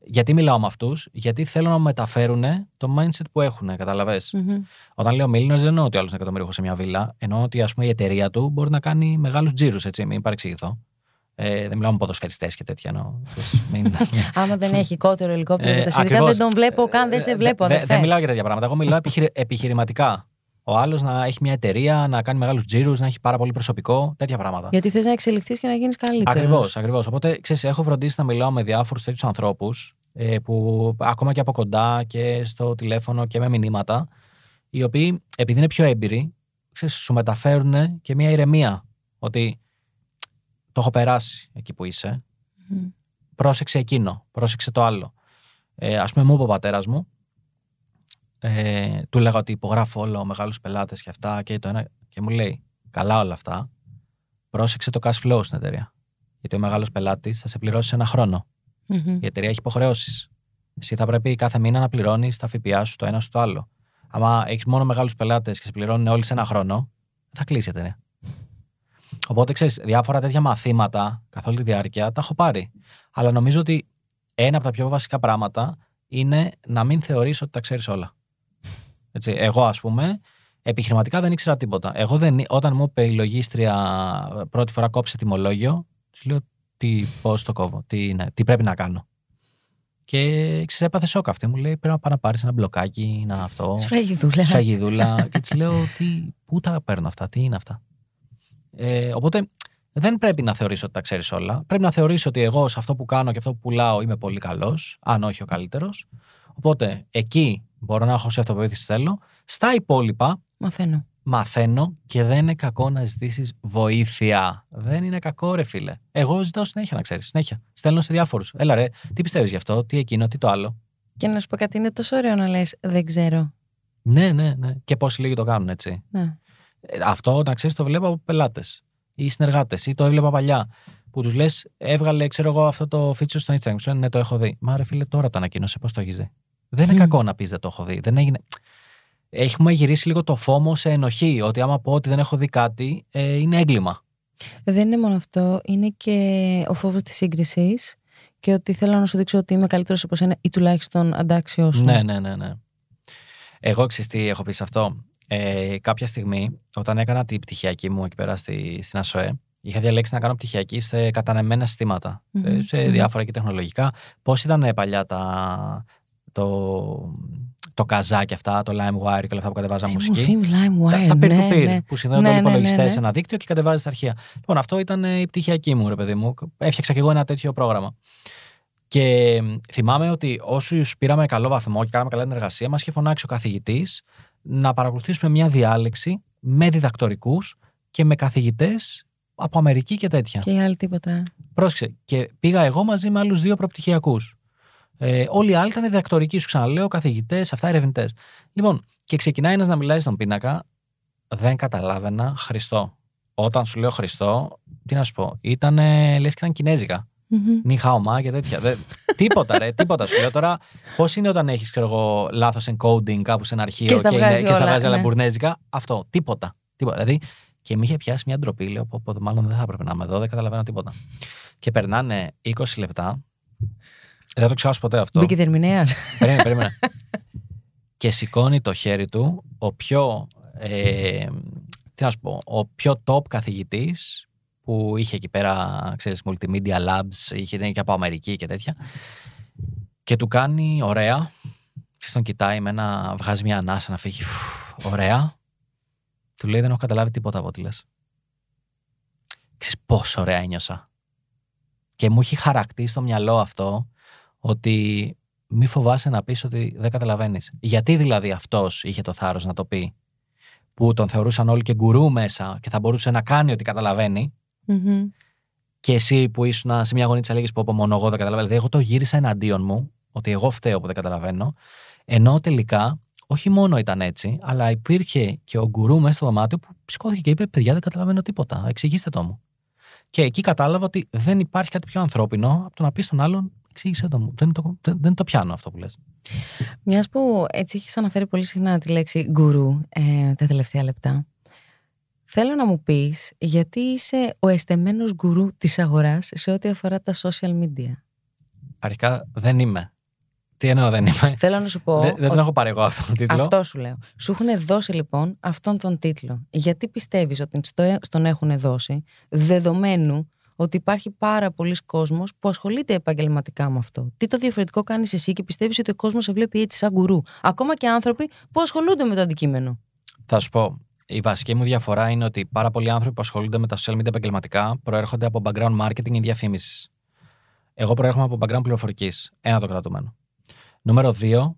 Γιατί μιλάω με αυτούς, Γιατί θέλω να μου μεταφέρουν το mindset που έχουν, καταλαβέ. Μμμ. Όταν λέω millionaires, δεν εννοώ ότι ο άλλος είναι εκατομμύριο σε μια βίλα. Εννοώ ότι ας πούμε, η εταιρεία του μπορεί να κάνει μεγάλους τζίρους, έτσι, μην παρεξηγηθώ. Ε, δεν μιλάω με ποδοσφαιριστές και τέτοια. Εννοώ. Ξέρεις, μην- Άμα δεν έχει κότερο ελικόπτερο Ε, για τα σιδηρά, ακριβώς. δεν τον βλέπω καν, δεν σε Ε, βλέπω. δε- αδερφέ. Δεν μιλάω για τέτοια πράγματα. Εγώ μιλάω επιχειρη- επιχειρηματικά. Ο άλλος να έχει μια εταιρεία, να κάνει μεγάλους τζίρους, να έχει πάρα πολύ προσωπικό, τέτοια πράγματα. Γιατί θες να εξελιχθείς και να γίνεις καλύτερος. Ακριβώς, ακριβώς. Οπότε ξέρεις, έχω φροντίσει να μιλάω με διάφορους τέτοιους ανθρώπους ε, που ακόμα και από κοντά και στο τηλέφωνο και με μηνύματα, οι οποίοι επειδή είναι πιο έμπειροι, ξέρεις, σου μεταφέρουν και μια ηρεμία. Ότι το έχω περάσει εκεί που είσαι. Μμ. Πρόσεξε εκείνο, πρόσεξε το άλλο. Ε, Α πούμε, μου είπε ο πατέρας μου, ε, του έλεγα ότι υπογράφω όλο μεγάλου πελάτες και αυτά και το ένα. Και μου λέει, καλά όλα αυτά. Πρόσεξε το cash flow στην εταιρεία. Γιατί ο μεγάλος πελάτης θα σε πληρώσει σε ένα χρόνο. Μμμ. Η εταιρεία έχει υποχρεώσεις. Εσύ θα πρέπει κάθε μήνα να πληρώνεις τα ΦΠΑ σου το ένα στο άλλο. Άμα έχεις μόνο μεγάλους πελάτες και σε πληρώνουν όλοι σε ένα χρόνο, θα κλείσει η εταιρεία. Οπότε ξέρεις, διάφορα τέτοια μαθήματα καθ' όλη τη διάρκεια τα έχω πάρει. Αλλά νομίζω ότι ένα από τα πιο βασικά πράγματα είναι να μην θεωρείς ότι τα ξέρεις όλα. Έτσι, εγώ, ας πούμε, επιχειρηματικά δεν ήξερα τίποτα. Εγώ δεν, όταν μου είπε η λογίστρια πρώτη φορά κόψε τιμολόγιο, της λέω τι, πώς το κόβω, τι, είναι, τι πρέπει να κάνω. Και ξέρεις, έπαθε σοκ αυτή. Μου λέει πρέπει να πάω να πάρεις ένα μπλοκάκι, να αυτό. Σφραγιδούλα. Σαγιδούλα. και της λέω τι, πού τα παίρνω αυτά, τι είναι αυτά. Ε, οπότε δεν πρέπει να θεωρήσω ότι τα ξέρεις όλα. Πρέπει να θεωρήσω ότι εγώ σε αυτό που κάνω και αυτό που πουλάω είμαι πολύ καλός, αν όχι ο καλύτερος. Οπότε εκεί μπορώ να έχω σε αυτοπεποίθηση θέλω. Στα υπόλοιπα Μαθαίνω. μαθαίνω και δεν είναι κακό να ζητήσεις βοήθεια. Δεν είναι κακό, ρε φίλε. Εγώ ζητάω συνέχεια να ξέρεις. Συνέχεια. Στέλνω σε διάφορους. Έλα, ρε, τι πιστεύεις γι' αυτό, τι εκείνο, τι το άλλο. Και να σου πω κάτι, είναι τόσο ωραίο να λες, δεν ξέρω. Ναι, ναι, ναι. Και πόσοι λίγοι το κάνουν έτσι. Ναι. Ε, Αυτό να ξέρεις το βλέπω από πελάτες ή συνεργάτες ή το έβλεπα παλιά. Που τους λες, έβγαλε, ξέρω εγώ, αυτό το feature στο Instagram. Σου λένε, ναι, το έχω δει. Μα ρε φίλε, τώρα το ανακοίνωσε, πώς το έχεις δει; Δεν είναι Μμ. κακό να πεις δεν το έχω δει. Δεν έγινε. Έχουμε γυρίσει λίγο το φόμο σε ενοχή. Ότι άμα πω ότι δεν έχω δει κάτι, ε, είναι έγκλημα. Δεν είναι μόνο αυτό, είναι και ο φόβος της σύγκρισης και ότι θέλω να σου δείξω ότι είμαι καλύτερος από σένα ή τουλάχιστον αντάξιό σου. Ναι, ναι, ναι, ναι. Εγώ ξέρεις τι έχω πει σε αυτό. Ε, κάποια στιγμή, όταν έκανα την πτυχιακή μου εκεί πέρα στη, στην ΑΣΟΕ, είχα διαλέξει να κάνω πτυχιακή σε κατανεμένα συστήματα. Σε, Μμμ, σε μμμ. διάφορα και τεχνολογικά. Πώς ήταν ε, παλιά τα, το, το καζά και αυτά, το LimeWire και όλα αυτά που κατεβάζαν Τι μου μουσική. θύμει LimeWire. Τα, τα ναι, peer-to-peer ναι. που συνδέονται Ναι, όλοι ναι, ναι, υπολογιστές ναι. σε ένα δίκτυο και κατεβάζει τα αρχεία. Λοιπόν, αυτό ήταν ε, η πτυχιακή μου, ρε παιδί μου. Έφτιαξα και εγώ ένα τέτοιο πρόγραμμα. Και μ, θυμάμαι ότι όσους πήραμε καλό βαθμό και κάναμε καλά την εργασία, μας είχε φωνάξει ο καθηγητής να παρακολουθήσουμε μια διάλεξη με διδακτορικούς και με καθηγητές από Αμερική και τέτοια. Και οι άλλοι τίποτα. Πρόσεξε. Και πήγα εγώ μαζί με άλλους δύο προπτυχιακούς. Ε, όλοι οι άλλοι ήταν διδακτορικοί, σου ξαναλέω, καθηγητές, αυτά ερευνητές. Λοιπόν, και ξεκινάει ένας να μιλάει στον πίνακα, δεν καταλάβαινα Χριστό. Όταν σου λέω Χριστό, τι να σου πω, ήταν λες και ήταν κινέζικα. Μμμ. Νι χαομά και τέτοια. Δεν- τίποτα, ρε, τίποτα σου λέω τώρα. Πώς είναι όταν έχεις, ξέρω εγώ, λάθος encoding κάπου σε ένα αρχείο Και στα είναι- βγάζει και στα όλα, βγάζει όλα ναι. μπουρνέζικα. Αυτό. Τίποτα. τίποτα. Δηλαδή, και με είχε πιάσει μια ντροπή. Λέω, πω, πω, μάλλον δεν θα έπρεπε να είμαι εδώ, δεν καταλαβαίνω τίποτα. Και περνάνε 20 λεπτά Δεν θα το ξεχάσω ποτέ αυτό. Μπήκε δερμηνέας. περίμενε, περίμενε. και σηκώνει το χέρι του ο πιο, ε, τι να σου πω, ο πιο top καθηγητής που είχε εκεί πέρα, ξέρεις, multimedia labs, είχε είναι και από Αμερική και τέτοια. Και του κάνει ωραία, και τον κοιτάει με ένα, βγάζει μια ανάσα να φύγει, φου, ωραία. Του λέει δεν έχω καταλάβει τίποτα από ό,τι λες. Ξέρεις πόσο ωραία ένιωσα. Και μου έχει χαρακτήσει στο μυαλό αυτό ότι μη φοβάσαι να πεις ότι δεν καταλαβαίνεις. Γιατί δηλαδή αυτός είχε το θάρρος να το πει που τον θεωρούσαν όλοι και γκουρού μέσα και θα μπορούσε να κάνει ότι καταλαβαίνει Μμμ. και εσύ που ήσουν σε μια γωνία τη έλεγε πω, πω μόνο εγώ δεν καταλαβαίνω. Δηλαδή, εγώ το γύρισα εναντίον μου, ότι εγώ φταίω που δεν καταλαβαίνω. Ενώ τελικά όχι μόνο ήταν έτσι, αλλά υπήρχε και ο γκουρού μέσα στο δωμάτιο που σηκώθηκε και είπε: Παιδιά, δεν καταλαβαίνω τίποτα. Εξηγήστε το μου. Και εκεί κατάλαβα ότι δεν υπάρχει κάτι πιο ανθρώπινο από το να πεις στον άλλον: Εξήγησε το μου. Δεν το, δεν, δεν το πιάνω αυτό που λες. Μιας που έτσι έχεις αναφέρει πολύ συχνά τη λέξη γκουρού ε, τα τελευταία λεπτά. Θέλω να μου πεις γιατί είσαι ο εστεμένος γκουρού της αγοράς σε ό,τι αφορά τα social media. Αρχικά δεν είμαι. Τι εννοώ δεν είμαι. Θέλω να σου πω. Δεν, δεν τον ότι- έχω πάρει εγώ αυτόν τον τίτλο. Αυτό σου λέω. Σου έχουν δώσει λοιπόν αυτόν τον τίτλο. Γιατί πιστεύεις ότι στο, στον έχουν δώσει, δεδομένου ότι υπάρχει πάρα πολλοί κόσμος που ασχολείται επαγγελματικά με αυτό; Τι το διαφορετικό κάνεις εσύ και πιστεύεις ότι ο κόσμος σε βλέπει έτσι σαν γκουρού; Ακόμα και άνθρωποι που ασχολούνται με το αντικείμενο. Θα σου πω. Η βασική μου διαφορά είναι ότι πάρα πολλοί άνθρωποι που ασχολούνται με τα social media επαγγελματικά προέρχονται από background marketing ή διαφήμισης. Εγώ προέρχομαι από background πληροφορικής. Ένα το κρατούμενο. Νούμερο δύο,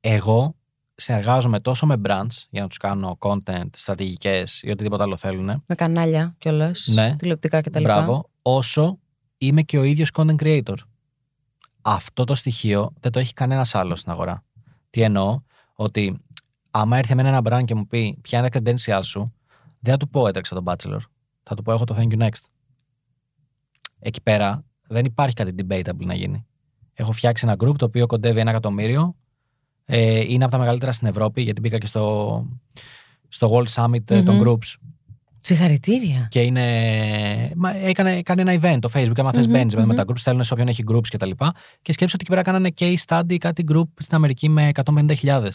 εγώ συνεργάζομαι τόσο με brands για να τους κάνω content, στρατηγικές ή οτιδήποτε άλλο θέλουν. Με κανάλια κιόλας, Ναι. τηλεοπτικά κτλ. Μπράβο, όσο είμαι και ο ίδιος content creator. Αυτό το στοιχείο δεν το έχει κανένας άλλος στην αγορά. Τι εννοώ, ότι άμα έρθει εμένα ένα brand και μου πει ποια είναι τα credentials σου, δεν θα του πω έτρεξα τον Bachelor. Θα του πω έχω το Thank you next. Εκεί πέρα δεν υπάρχει κάτι debatable να γίνει. Έχω φτιάξει ένα group το οποίο κοντεύει ένα εκατομμύριο. Ε, είναι από τα μεγαλύτερα στην Ευρώπη, γιατί μπήκα και στο, στο World Summit ε, των Μμμ. groups. Συγχαρητήρια. Και είναι. Μα έκανε, κάνει ένα event το Facebook. Άμα θε, Μμμ, μπαίνει με μμμ. τα groups, θέλουν σε όποιον έχει groups κτλ. Και, τα λοιπά. και σκέψω ότι εκεί πέρα κάνανε case study κάτι group στην Αμερική με 150.000.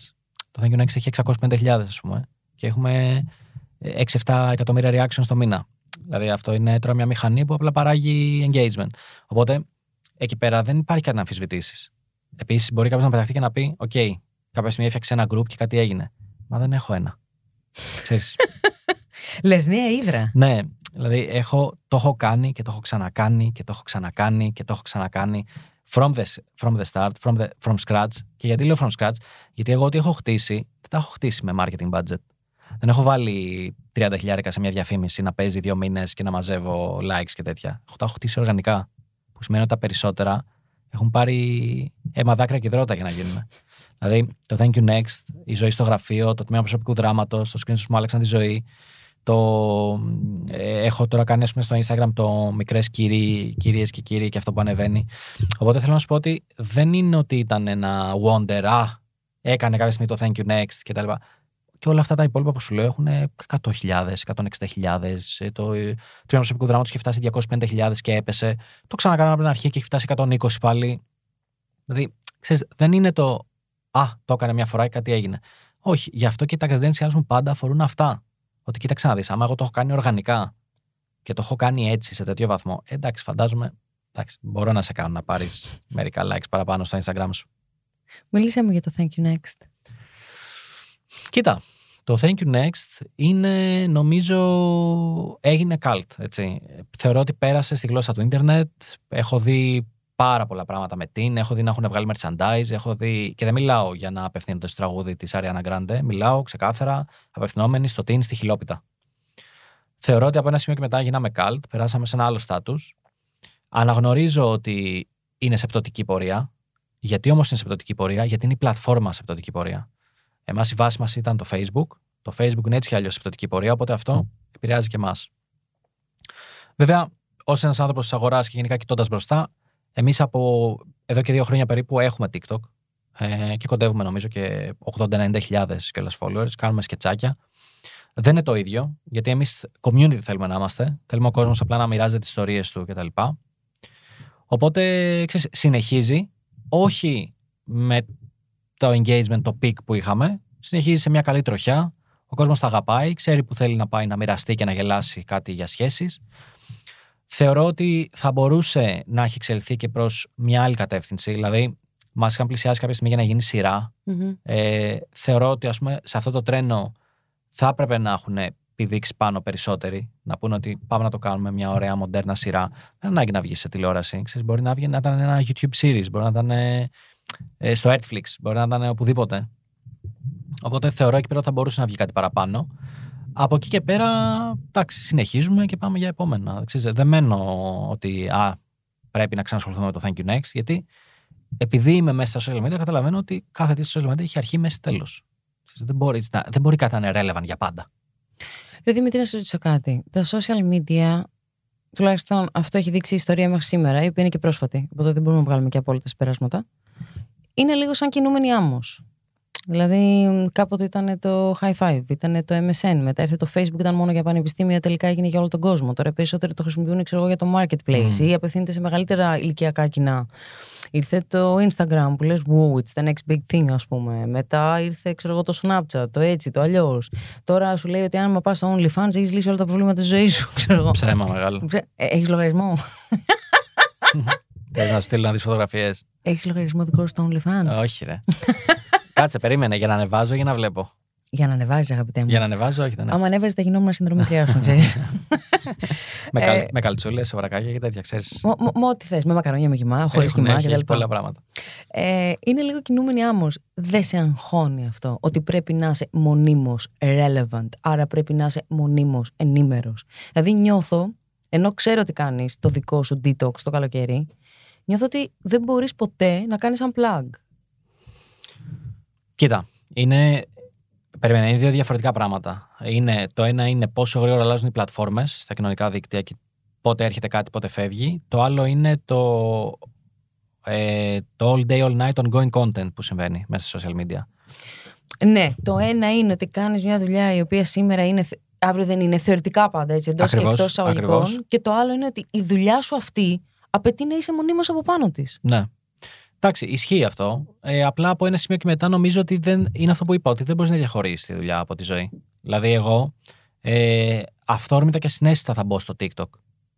Το Thank you Next έχει 650.000, ας πούμε. Και έχουμε 6-7 εκατομμύρια reactions το μήνα. Δηλαδή αυτό είναι τώρα μια μηχανή που απλά παράγει engagement. Οπότε εκεί πέρα δεν υπάρχει κάτι να αμφισβητήσεις. Επίσης, μπορεί κάποιος να πεταχτεί και να πει: OK, κάποια στιγμή έφτιαξε ένα group και κάτι έγινε. Μα δεν έχω ένα. Ξέρεις, Λερναία Ήδρα. ναι, δηλαδή έχω, το έχω κάνει και το έχω ξανακάνει και το έχω ξανακάνει και το έχω ξανακάνει from the, from the start, from, the, from scratch. Και γιατί λέω from scratch, γιατί εγώ ό,τι έχω χτίσει, δεν τα έχω χτίσει με marketing budget. Δεν έχω βάλει 30 χιλιάρικα σε μια διαφήμιση να παίζει δύο μήνες και να μαζεύω likes και τέτοια. Έχω, τα έχω χτίσει οργανικά. Που σημαίνει ότι τα περισσότερα έχουν πάρει αίμα δάκρυα και υδρότα για να γίνουν. δηλαδή, το Thank you next, η ζωή στο γραφείο, το τμήμα προσωπικού δράματος, το screenshot που μου άλλαξαν τη ζωή, το, ε, έχω τώρα κάνει ας πούμε, στο Instagram το μικρές κυρίες και κύριοι και αυτό που ανεβαίνει. Οπότε θέλω να σου πω ότι δεν είναι ότι ήταν ένα wonder, α, έκανε κάποια στιγμή το thank you next κτλ. Και όλα αυτά τα υπόλοιπα που σου λέω έχουν 100.000, 160.000. ε, Το ε, τμήμα προσωπικού δράματο έχει φτάσει 250.000 και έπεσε. Το ξανακάναμε από την αρχή και έχει φτάσει 120 πάλι. Δηλαδή, ξέρεις, δεν είναι το Α, το έκανε μια φορά και κάτι έγινε. Όχι, γι' αυτό και τα credentials μου πάντα αφορούν αυτά. Ότι κοίταξε να δεις, άμα εγώ το έχω κάνει οργανικά και το έχω κάνει έτσι σε τέτοιο βαθμό, ε, εντάξει, φαντάζομαι. Εντάξει, μπορώ να σε κάνω να πάρεις μερικά likes παραπάνω στο Instagram σου. Μίλησέ μου για το Thank you next. Κοίτα, το Thank you Next είναι, νομίζω, έγινε cult, έτσι. Θεωρώ ότι πέρασε στη γλώσσα του ίντερνετ. Έχω δει πάρα πολλά πράγματα με την. Έχω δει να έχουν βγάλει merchandise. Έχω δει... Και δεν μιλάω για να απευθύνονται στο τραγούδι της Ariana Grande. Μιλάω ξεκάθαρα απευθυνόμενοι στο την στη χιλόπιτα. Θεωρώ ότι από ένα σημείο και μετά γίναμε cult. Περάσαμε σε ένα άλλο στάτους. Αναγνωρίζω ότι είναι σε πτωτική πορεία. Γιατί όμως είναι σε πτωτική πορεία, γιατί είναι η πλατφόρμα σε πτωτική πορεία. Εμάς η βάση μας ήταν το Facebook. Το Facebook είναι έτσι κι αλλιώς σε πτωτική πορεία, οπότε αυτό επηρεάζει και εμάς. Βέβαια, ως ένας άνθρωπος της αγοράς και γενικά κοιτώντας μπροστά, εμείς από εδώ και δύο χρόνια περίπου έχουμε TikTok ε, και κοντεύουμε νομίζω και 80-90 χιλιάδες κιόλα followers. Κάνουμε σκετσάκια. Δεν είναι το ίδιο, γιατί εμείς community θέλουμε να είμαστε. Θέλουμε ο κόσμος απλά να μοιράζεται τις ιστορίες του κτλ. Οπότε ξέρεις, συνεχίζει, όχι με το engagement, το peak που είχαμε. Συνεχίζει σε μια καλή τροχιά. Ο κόσμος τα αγαπάει, ξέρει που θέλει να πάει να μοιραστεί και να γελάσει κάτι για σχέσεις. Θεωρώ ότι θα μπορούσε να έχει εξελιχθεί και προς μια άλλη κατεύθυνση. Δηλαδή, μας είχαν πλησιάσει κάποια στιγμή για να γίνει σειρά. Μμμ. Ε, θεωρώ ότι ας πούμε, σε αυτό το τρένο θα έπρεπε να έχουν πηδήξει πάνω περισσότεροι. Να πούνε ότι πάμε να το κάνουμε μια ωραία μοντέρνα σειρά. Δεν ανάγκη να βγεις σε τηλεόραση. Ξέρεις, μπορεί να βγει να ήταν ένα YouTube series, μπορεί να ήταν ε, ε, στο Netflix, μπορεί να ήταν οπουδήποτε. Οπότε θεωρώ εκεί πέρα ότι θα μπορούσε να βγει κάτι παραπάνω. Από εκεί και πέρα, εντάξει, συνεχίζουμε και πάμε για επόμενα. Ξέρεις, δεν μένω ότι α, πρέπει να ξανασχοληθούμε με το Thank you next, γιατί επειδή είμαι μέσα στα social media, καταλαβαίνω ότι κάθε τι στα social media έχει αρχή, μέση, τέλος. Δεν μπορεί, να, δεν μπορεί κάτι να είναι relevant για πάντα. Ρε Δημήτρη, να σε ρωτήσω κάτι. Τα social media, τουλάχιστον αυτό έχει δείξει η ιστορία μέχρι σήμερα, η οποία είναι και πρόσφατη, οπότε δεν μπορούμε να βγάλουμε και απόλυτα συμπεράσματα. Είναι λίγο σαν κινούμενη άμμος. Δηλαδή, κάποτε ήταν το High Five, ήταν το MSN, μετά ήρθε το Facebook, ήταν μόνο για πανεπιστήμια, τελικά έγινε για όλο τον κόσμο. Τώρα περισσότεροι το χρησιμοποιούν, ξέρω εγώ, για το marketplace Μμμ. ή απευθύνεται σε μεγαλύτερα ηλικιακά κοινά. Ήρθε το Instagram που λες, wow, it's the next big thing, ας πούμε. Μετά ήρθε, ξέρω εγώ, το Snapchat, το έτσι, το αλλιώς. Τώρα σου λέει ότι αν πας στο OnlyFans, έχεις λύσει όλα τα προβλήματα της ζωής σου, ξέρω εγώ. Ψέμα μεγάλο. Ξέ- ε, Έχεις λογαριασμό. Θε να στείλω να δεις φωτογραφίες. Έχεις λογαριασμό δικό σου στο OnlyFans; όχι, ρε. Κάτσε, περίμενε για να ανεβάζω για να βλέπω; Για να ανεβάζεις, αγαπητέ μου. Για να ανεβάζω, όχι, δεν Άμα ανέβαζες, θα γινόμουν συνδρομητριά σου, ξέρεις. με, Ε, καλ, με καλτσούλες, σοβρακάκια και τέτοια, ξέρεις. Μο- μο- μο- Ό,τι θες, με μακαρόνια, με κοιμά, χωρίς κοιμά κτλ. πολλά πράγματα. Ε, είναι λίγο κινούμενη άμμος. Δεν σε αγχώνει αυτό ότι πρέπει να είσαι μονίμως relevant, άρα πρέπει να είσαι μονίμως ενήμερος. Δηλαδή νιώθω, ενώ ξέρω ότι κάνεις το δικό σου detox το καλοκαίρι, νιώθω ότι δεν μπορείς ποτέ να κάνεις unplug. Κοίτα, είναι. Περίμενε, είναι δύο διαφορετικά πράγματα. Είναι, το ένα είναι πόσο γρήγορα αλλάζουν οι πλατφόρμες στα κοινωνικά δίκτυα και πότε έρχεται κάτι, πότε φεύγει. Το άλλο είναι το, ε, το all day, all night ongoing content που συμβαίνει μέσα στα social media. Ναι, το ένα είναι ότι κάνεις μια δουλειά η οποία σήμερα είναι, θε- αύριο δεν είναι, θεωρητικά πάντα έτσι, εντός και Ακριβώς, εκτός εισαγωγικών. ακριβώς. Και το άλλο είναι ότι η δουλειά σου αυτή απαιτεί να είσαι μονίμως από πάνω της. Ναι. Εντάξει, ισχύει αυτό. Ε, απλά από ένα σημείο και μετά νομίζω ότι δεν είναι αυτό που είπα, ότι δεν μπορείς να διαχωρίσεις τη δουλειά από τη ζωή. Δηλαδή, εγώ ε, αυθόρμητα και συνέστητα θα μπω στο TikTok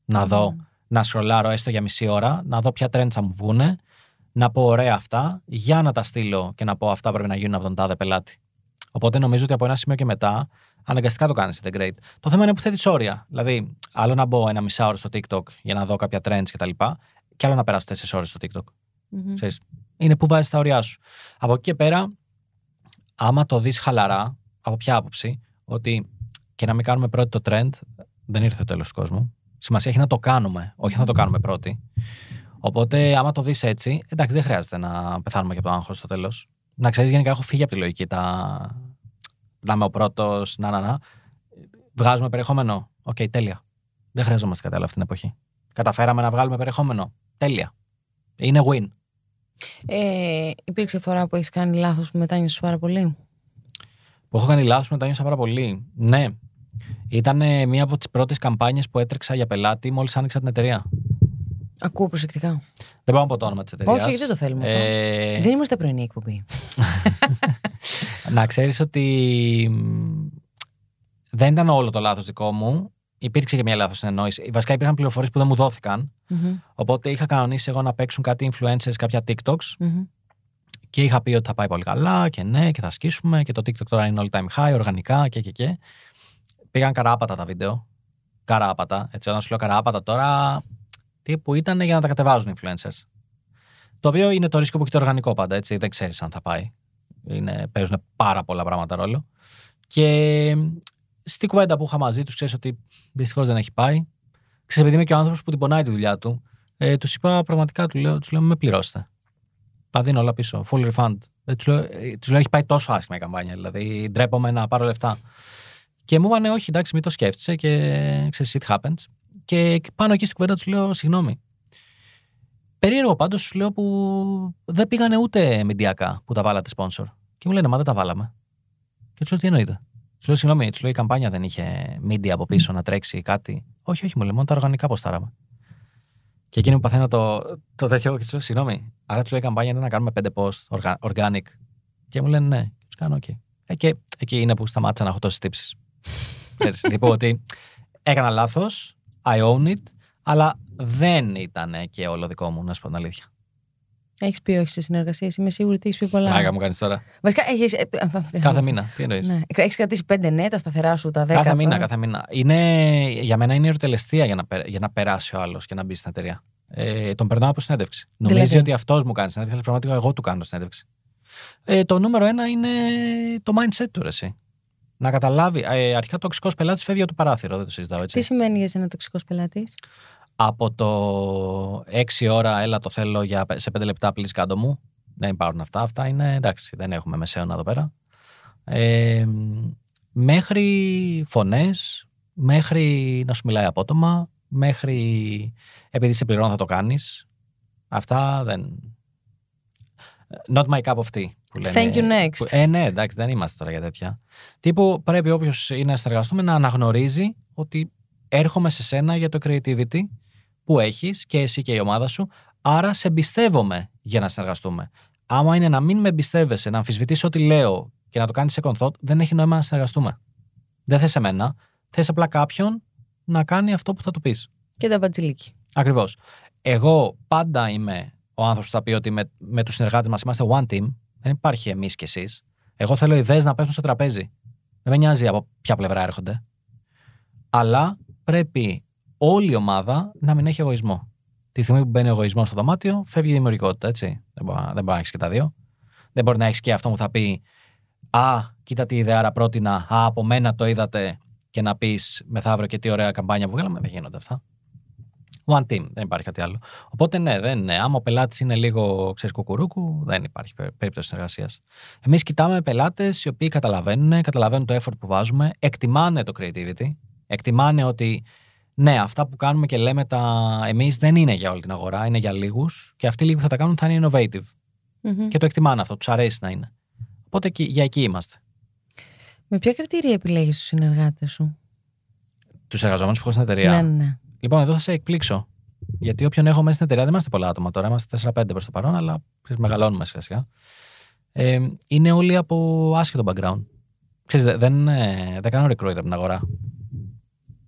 να δω, να σχολάρω έστω για μισή ώρα, να δω ποια trends θα μου βγούνε, να πω ωραία αυτά, για να τα στείλω και να πω αυτά πρέπει να γίνουν από τον τάδε πελάτη. Οπότε νομίζω ότι από ένα σημείο και μετά αναγκαστικά το κάνεις integrate. Το θέμα είναι που θέτεις όρια. Δηλαδή, άλλο να μπω ένα μισάωρο στο TikTok για να δω κάποια trends κτλ. Και άλλο να περάσω 4 ώρες στο TikTok. Μμμ. Ξέρεις, είναι που βάζεις τα ωριά σου. Από εκεί και πέρα, άμα το δεις χαλαρά, από ποια άποψη, ότι και να μην κάνουμε πρώτη το trend, δεν ήρθε το τέλος του κόσμου. Σημασία έχει να το κάνουμε, όχι να το κάνουμε πρώτη. Οπότε, άμα το δεις έτσι, εντάξει, δεν χρειάζεται να πεθάνουμε και από το άγχος στο τέλος. Να ξέρεις, γενικά έχω φύγει από τη λογική τα. Να είμαι ο πρώτος, να, να, να. Βγάζουμε περιεχόμενο. Οκ, τέλεια. Δεν χρειαζόμαστε κάτι άλλο αυτή την εποχή. Καταφέραμε να βγάλουμε περιεχόμενο. Τέλεια. Είναι win. Ε, υπήρξε φορά που έχεις κάνει λάθος που μετάνιωσες πάρα πολύ; Που έχω κάνει λάθος, μετάνιωσα πάρα πολύ. Ναι. Ήταν μία από τις πρώτες καμπάνιες που έτρεξα για πελάτη μόλις άνοιξα την εταιρεία. Ακούω προσεκτικά. Δεν μπορώ να πω το όνομα της εταιρείας. Όχι, δεν το θέλουμε αυτό. Ε, Δεν είμαστε πρωινή εκπομπή. Να ξέρεις ότι μ, δεν ήταν όλο το λάθος δικό μου. Υπήρξε και μια λάθος συνεννόηση. Βασικά υπήρχαν πληροφορίες που δεν μου δόθηκαν. Μμμ, Οπότε είχα κανονίσει εγώ να παίξουν κάτι influencers, κάποια TikToks μμμ. και είχα πει ότι θα πάει πολύ καλά και ναι και θα σκίσουμε και το TikTok τώρα είναι all time high, οργανικά και και και. Πήγαν καράπατα τα βίντεο. Καράπατα. Έτσι, όταν σου λέω καράπατα τώρα, τύπου ήταν για να τα κατεβάζουν influencers. Το οποίο είναι το ρίσκο που έχει το οργανικό πάντα, έτσι. Δεν ξέρεις αν θα πάει. Είναι, παίζουν πάρα πολλά πράγματα ρόλο. Και στη κουβέντα που είχα μαζί τους, ξέρεις ότι δυστυχώς δεν έχει πάει. Ξέρεις, επειδή είμαι και ο άνθρωπος που την πονάει τη δουλειά του, ε, τους είπα πραγματικά, του λέω, τους λέω με πληρώστε. Τα δίνω όλα πίσω. Full refund. Ε, τους, λέω, ε, τους λέω, έχει πάει τόσο άσχημα η καμπάνια. Δηλαδή, ντρέπομαι να πάρω λεφτά. Και μου είπανε, όχι, εντάξει, μην το σκέφτεσαι και ξέρεις, it happens. Και πάνω εκεί στην κουβέντα τους λέω, συγγνώμη. Περίεργο πάντως σου λέω που δεν πήγανε ούτε μηντιακά που τα βάλατε sponsor. Και μου λένε, Μα δεν τα βάλαμε. Και τους λέω, Τι εννοείται. Τους λέω, Συγγνώμη, τους λέω, Η καμπάνια δεν είχε media από πίσω να τρέξει κάτι. Όχι, όχι, μου λέει, μόνο τα οργανικά ποστάραμε. Και εκείνη που παθαίνω το, το τέτοιο και τους λέω, συγγνώμη, άρα τους λέει η καμπάνια είναι να κάνουμε πέντε post orga- organic. Και μου λένε ναι, και τους κάνω, οκ. Ε, και εκεί είναι που σταμάτησα να έχω τόσες τύψεις. λοιπόν, ότι έκανα λάθος, I own it, αλλά δεν ήταν και όλο δικό μου, να σου πω την αλήθεια. Έχεις πει όχι σε συνεργασίες. Είμαι σίγουρη ότι έχεις πει πολλά. Πλάκα μου κάνεις τώρα. Βασικά, έχεις, ε, ε, Κάθε μήνα. Τι εννοείς; Ναι. Έχεις κρατήσει πέντε ναι, τα σταθερά σου, τα δέκα. Κάθε μήνα, ε. κάθε μήνα. Είναι, για μένα είναι η ερωτελεστία για να, πε- για να περάσει ο άλλος και να μπει στην εταιρεία. Ε, τον περνάω από συνέντευξη. Νομίζεις Δηλαδή; ότι αυτός μου κάνει συνέντευξη, αλλά πραγματικά εγώ του κάνω συνέντευξη. Ε, το νούμερο ένα είναι το mindset του, ρε, εσύ. Να καταλάβει. Ε, αρχικά, τοξικός πελάτης φεύγει από το παράθυρο, δεν το συζητάω έτσι. Τι σημαίνει για σένα τοξικός πελάτης; Από το 6 ώρα, έλα το θέλω για, σε 5 λεπτά, please κάτω μου. Δεν υπάρχουν αυτά. Αυτά είναι εντάξει, δεν έχουμε μεσαίωνα εδώ πέρα. Ε, μέχρι φωνές, μέχρι να σου μιλάει απότομα, μέχρι επειδή σε πληρώνω θα το κάνεις. Αυτά δεν... Not my cup of tea. Που λένε, Thank you next. Που, ε, ναι, εντάξει, δεν είμαστε τώρα για τέτοια. Τύπου πρέπει όποιος είναι να συνεργαστούμε να αναγνωρίζει ότι έρχομαι σε σένα για το creativity που έχεις και εσύ και η ομάδα σου, άρα σε εμπιστεύομαι για να συνεργαστούμε. Άμα είναι να μην με εμπιστεύεσαι, να αμφισβητείς ό,τι λέω και να το κάνεις second thought, δεν έχει νόημα να συνεργαστούμε. Δεν θες εμένα, θες απλά κάποιον να κάνει αυτό που θα του πεις. Και τα μπατζιλίκι. Ακριβώς. Εγώ πάντα είμαι ο άνθρωπος που θα πει ότι με, με τους συνεργάτες μας είμαστε one team. Δεν υπάρχει εμείς και εσείς. Εγώ θέλω ιδέες να πέφτουν στο τραπέζι. Δεν με νοιάζει από ποια πλευρά έρχονται. Αλλά πρέπει όλη η ομάδα να μην έχει εγωισμό. Τη στιγμή που μπαίνει ο εγωισμός στο δωμάτιο, φεύγει η δημιουργικότητα, έτσι. Δεν μπορεί, δεν μπορεί να έχεις και τα δύο. Δεν μπορεί να έχεις και αυτό που θα πει Α, κοίτα τι ιδέα πρότεινα. Α, από μένα το είδατε. Και να πεις μεθαύριο και τι ωραία καμπάνια που βγάλαμε. Δεν γίνονται αυτά. One team, δεν υπάρχει κάτι άλλο. Οπότε ναι, δεν είναι. Άμα ο πελάτης είναι λίγο ξέρεις, κουκουρούκου, δεν υπάρχει πε- περίπτωση συνεργασίας. Εμείς κοιτάμε πελάτες οι οποίοι καταλαβαίνουν, καταλαβαίνουν το effort που βάζουμε, εκτιμάνε το creativity, εκτιμάνε ότι ναι, αυτά που κάνουμε και λέμε τα εμείς δεν είναι για όλη την αγορά, είναι για λίγους και αυτοί λίγοι που θα τα κάνουν θα είναι innovative. Μμμ. Και το εκτιμάνε αυτό, τους αρέσει να είναι. Οπότε εκεί- για εκεί είμαστε. Με ποια κριτήρια επιλέγεις τους συνεργάτες σου; Τους εργαζόμενους που έχω στην εταιρεία. Ναι, ναι. Λοιπόν, εδώ θα σε εκπλήξω. Γιατί όποιον έχω μέσα στην εταιρεία, δεν είμαστε πολλά άτομα τώρα. Είμαστε 4-5 προς το παρόν, αλλά ξέρεις, μεγαλώνουμε σιγά σιγά. Ε, είναι όλοι από άσχετο background. Ξέρεις, δε- δεν, ε, δεν κάνω recruit από την αγορά.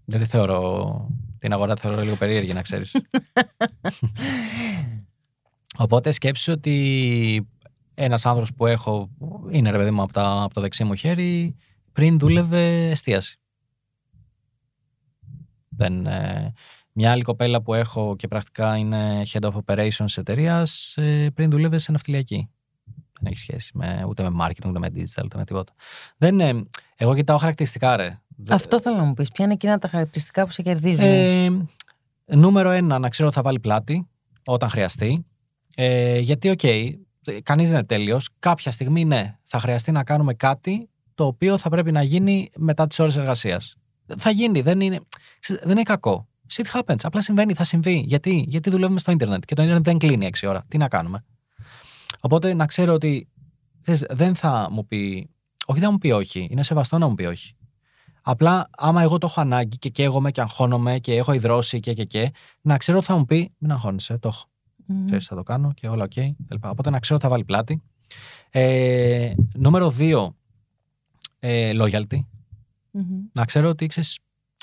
Δεν τη θεωρώ. Την αγορά τη θεωρώ λίγο περίεργη, να ξέρεις. Οπότε σκέψου ότι ένας άνθρωπος που έχω, που είναι ρε παιδί μου από, τα, από το δεξί μου χέρι, πριν δούλευε εστίαση. Δεν, ε, μια άλλη κοπέλα που έχω και πρακτικά είναι head of operations τη εταιρεία, πριν δούλευε σε ναυτιλιακή. Δεν έχει σχέση με, ούτε με marketing, ούτε με digital, ούτε με τίποτα. Δεν, ε, εγώ κοιτάω χαρακτηριστικά, ρε. Δεν- Αυτό θέλω να μου πεις. Ποια είναι εκείνα τα χαρακτηριστικά που σε κερδίζουν; ε, νούμερο ένα, να ξέρω ότι θα βάλει πλάτη όταν χρειαστεί. Ε, γιατί, OK, okay, κανείς δεν είναι τέλειος. Κάποια στιγμή, ναι, θα χρειαστεί να κάνουμε κάτι το οποίο θα πρέπει να γίνει μετά τις ώρες εργασίας. Θα γίνει, δεν είναι, ξέρετε, δεν είναι κακό. Shit happens. Απλά συμβαίνει, θα συμβεί. Γιατί, Γιατί δουλεύουμε στο Ιντερνετ και το Ιντερνετ δεν κλείνει 6 ώρα. Τι να κάνουμε; Οπότε να ξέρω ότι ξέρεις, δεν θα μου πει. Όχι, δεν θα μου πει όχι. Είναι σεβαστό να μου πει όχι. Απλά άμα εγώ το έχω ανάγκη και καίγομαι και αγχώνομαι και έχω υδρώσει και και και, να ξέρω ότι θα μου πει μην αγχώνεσαι, το έχω. Μμμ. Ξέρεις, θα το κάνω και όλα οκ. κλπ. Οπότε να ξέρω ότι θα βάλει πλάτη. Ε, νούμερο 2, ε, loyalty. Μμμ. Να ξέρω ότι ξέρεις,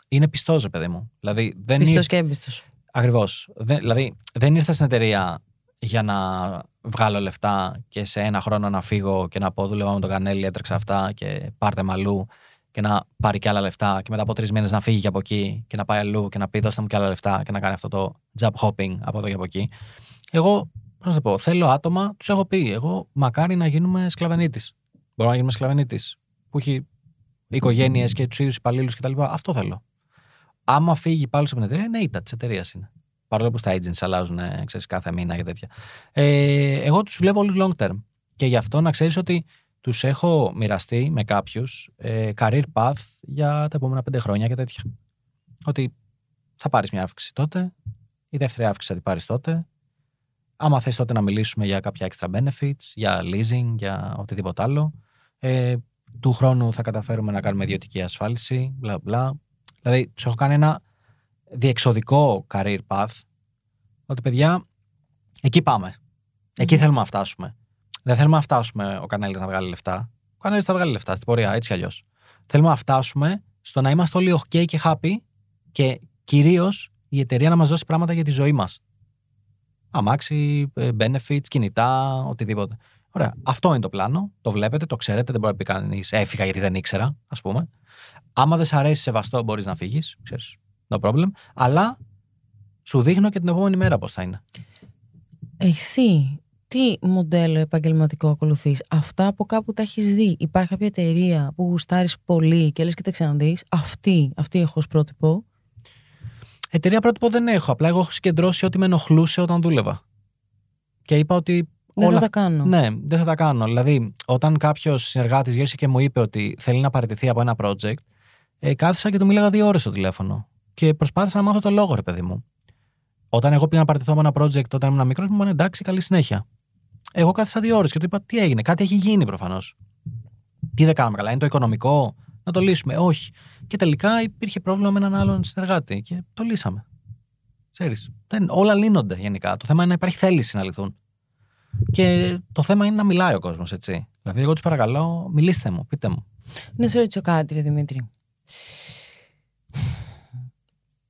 είναι πιστός, ρε παιδί μου. Δηλαδή, δεν Πιστός ήρθε- και έμπιστος. Ακριβώς. Δηλαδή, δεν ήρθα στην εταιρεία για να βγάλω λεφτά και σε ένα χρόνο να φύγω και να πω δούλευα με τον Κανέλη, έτρεξα αυτά και πάρτε με αλλού και να πάρει και άλλα λεφτά και μετά από τρεις μήνες να φύγει και από εκεί και να πάει αλλού και να πει δώστε μου και άλλα λεφτά και να κάνει αυτό το job hopping από εδώ και από εκεί. Εγώ, πώς να το πω, θέλω άτομα, τους έχω πει. Εγώ μακάρι να γίνουμε σκλαβενίτης. Μπορούμε να γίνουμε σκλαβενίτης που έχει οικογένειες και τους ίδιους υπαλλήλους κτλ. Αυτό θέλω. Άμα φύγει πάλι από την εταιρεία, είναι ήττα της εταιρείας είναι. Παρόλο που στα agents αλλάζουν ε, ξέρεις, κάθε μήνα και τέτοια. Ε, εγώ τους βλέπω όλους long term. Και γι' αυτό να ξέρεις ότι τους έχω μοιραστεί με κάποιους ε, career path για τα επόμενα πέντε χρόνια και τέτοια. Ότι θα πάρεις μια αύξηση τότε, η δεύτερη αύξηση θα την πάρεις τότε. Άμα θες τότε να μιλήσουμε για κάποια extra benefits, για leasing, για οτιδήποτε άλλο. Ε, του χρόνου θα καταφέρουμε να κάνουμε ιδιωτική ασφάλιση, μπλα μπλα. Δηλαδή, τους έχω κάνει ένα διεξοδικό career path, ότι παιδιά, εκεί πάμε. Εκεί θέλουμε να φτάσουμε. Δεν θέλουμε να φτάσουμε ο Κανέλης να βγάλει λεφτά. Ο Κανέλης θα βγάλει λεφτά στην πορεία, έτσι κι αλλιώς. Θέλουμε να φτάσουμε στο να είμαστε όλοι OK και happy και κυρίως η εταιρεία να μας δώσει πράγματα για τη ζωή μας. Αμάξι, ε, benefits, κινητά, οτιδήποτε. Ωραία. Αυτό είναι το πλάνο. Το βλέπετε, το ξέρετε. Δεν μπορεί να πει κανείς έφυγα γιατί δεν ήξερα, ας πούμε. Άμα δεν σε αρέσει σεβαστό, μπορείς να φύγεις. No problem. Αλλά σου δείχνω και την επόμενη μέρα πώς θα είναι. Εσύ, τι μοντέλο επαγγελματικό ακολουθείς, Αυτά από κάπου τα έχεις δει; Υπάρχει κάποια εταιρεία που γουστάρεις πολύ και λες και τα ξαναδεί. Αυτή, αυτή έχω ως πρότυπο. Εταιρεία πρότυπο δεν έχω. Απλά εγώ έχω συγκεντρώσει ό,τι με ενοχλούσε όταν δούλευα. Και είπα ότι. Δεν θα τα κάνω. Ναι, δεν θα τα κάνω. Δηλαδή, όταν κάποιος συνεργάτης γύρισε και μου είπε ότι θέλει να παραιτηθεί από ένα project, ε, κάθισα και του μίλαγα δύο ώρες στο τηλέφωνο. Και προσπάθησα να μάθω το λόγο, ρε παιδί μου. Όταν εγώ πήγα να παραιτηθώ από ένα project όταν ήμουν μικρός, μου είπαν εντάξει, καλή συνέχεια. Εγώ κάθισα δύο ώρες και του είπα τι έγινε. Κάτι έχει γίνει προφανώς. Τι δεν κάναμε καλά. Είναι το οικονομικό. Να το λύσουμε. Όχι. Και τελικά υπήρχε πρόβλημα με έναν άλλον συνεργάτη και το λύσαμε. Ξέρεις, δεν, όλα λύνονται γενικά. Το θέμα είναι να υπάρχει θέληση να λυθούν. Και το θέμα είναι να μιλάει ο κόσμος, έτσι. Δηλαδή, εγώ τους παρακαλώ, μιλήστε μου, πείτε μου. Να σε ρωτήσω κάτι, ρε Δημήτρη.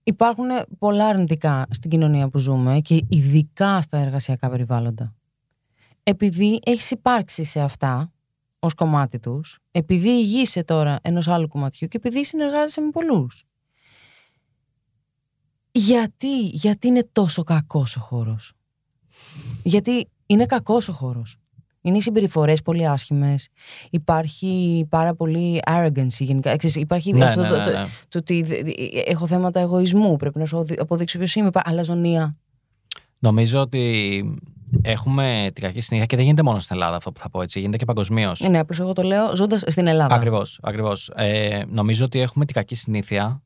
Υπάρχουν πολλά αρνητικά στην κοινωνία που ζούμε και ειδικά στα εργασιακά περιβάλλοντα. Επειδή έχεις υπάρξει σε αυτά ως κομμάτι τους, επειδή ηγείσαι τώρα ενός άλλου κομματιού και επειδή συνεργάζεσαι με πολλούς. Γιατί, γιατί είναι τόσο κακός ο χώρος; Γιατί είναι κακός ο χώρος. Είναι οι συμπεριφορές πολύ άσχημες. Υπάρχει πάρα πολύ arrogance γενικά. Υπάρχει Ναι, αυτό ναι, το, ναι, το- ναι. το ότι δε- έχω θέματα εγωισμού. Πρέπει να σου αποδείξω ποιος είμαι. Αλαζονία. Νομίζω ότι έχουμε την κακή συνήθεια και δεν γίνεται μόνο στην Ελλάδα αυτό που θα πω έτσι. Γίνεται και παγκοσμίως. Ναι, απλώς εγώ το λέω ζώντας στην Ελλάδα. Ακριβώς. Ακριβώς. Ε, νομίζω ότι έχουμε την κακή συνήθεια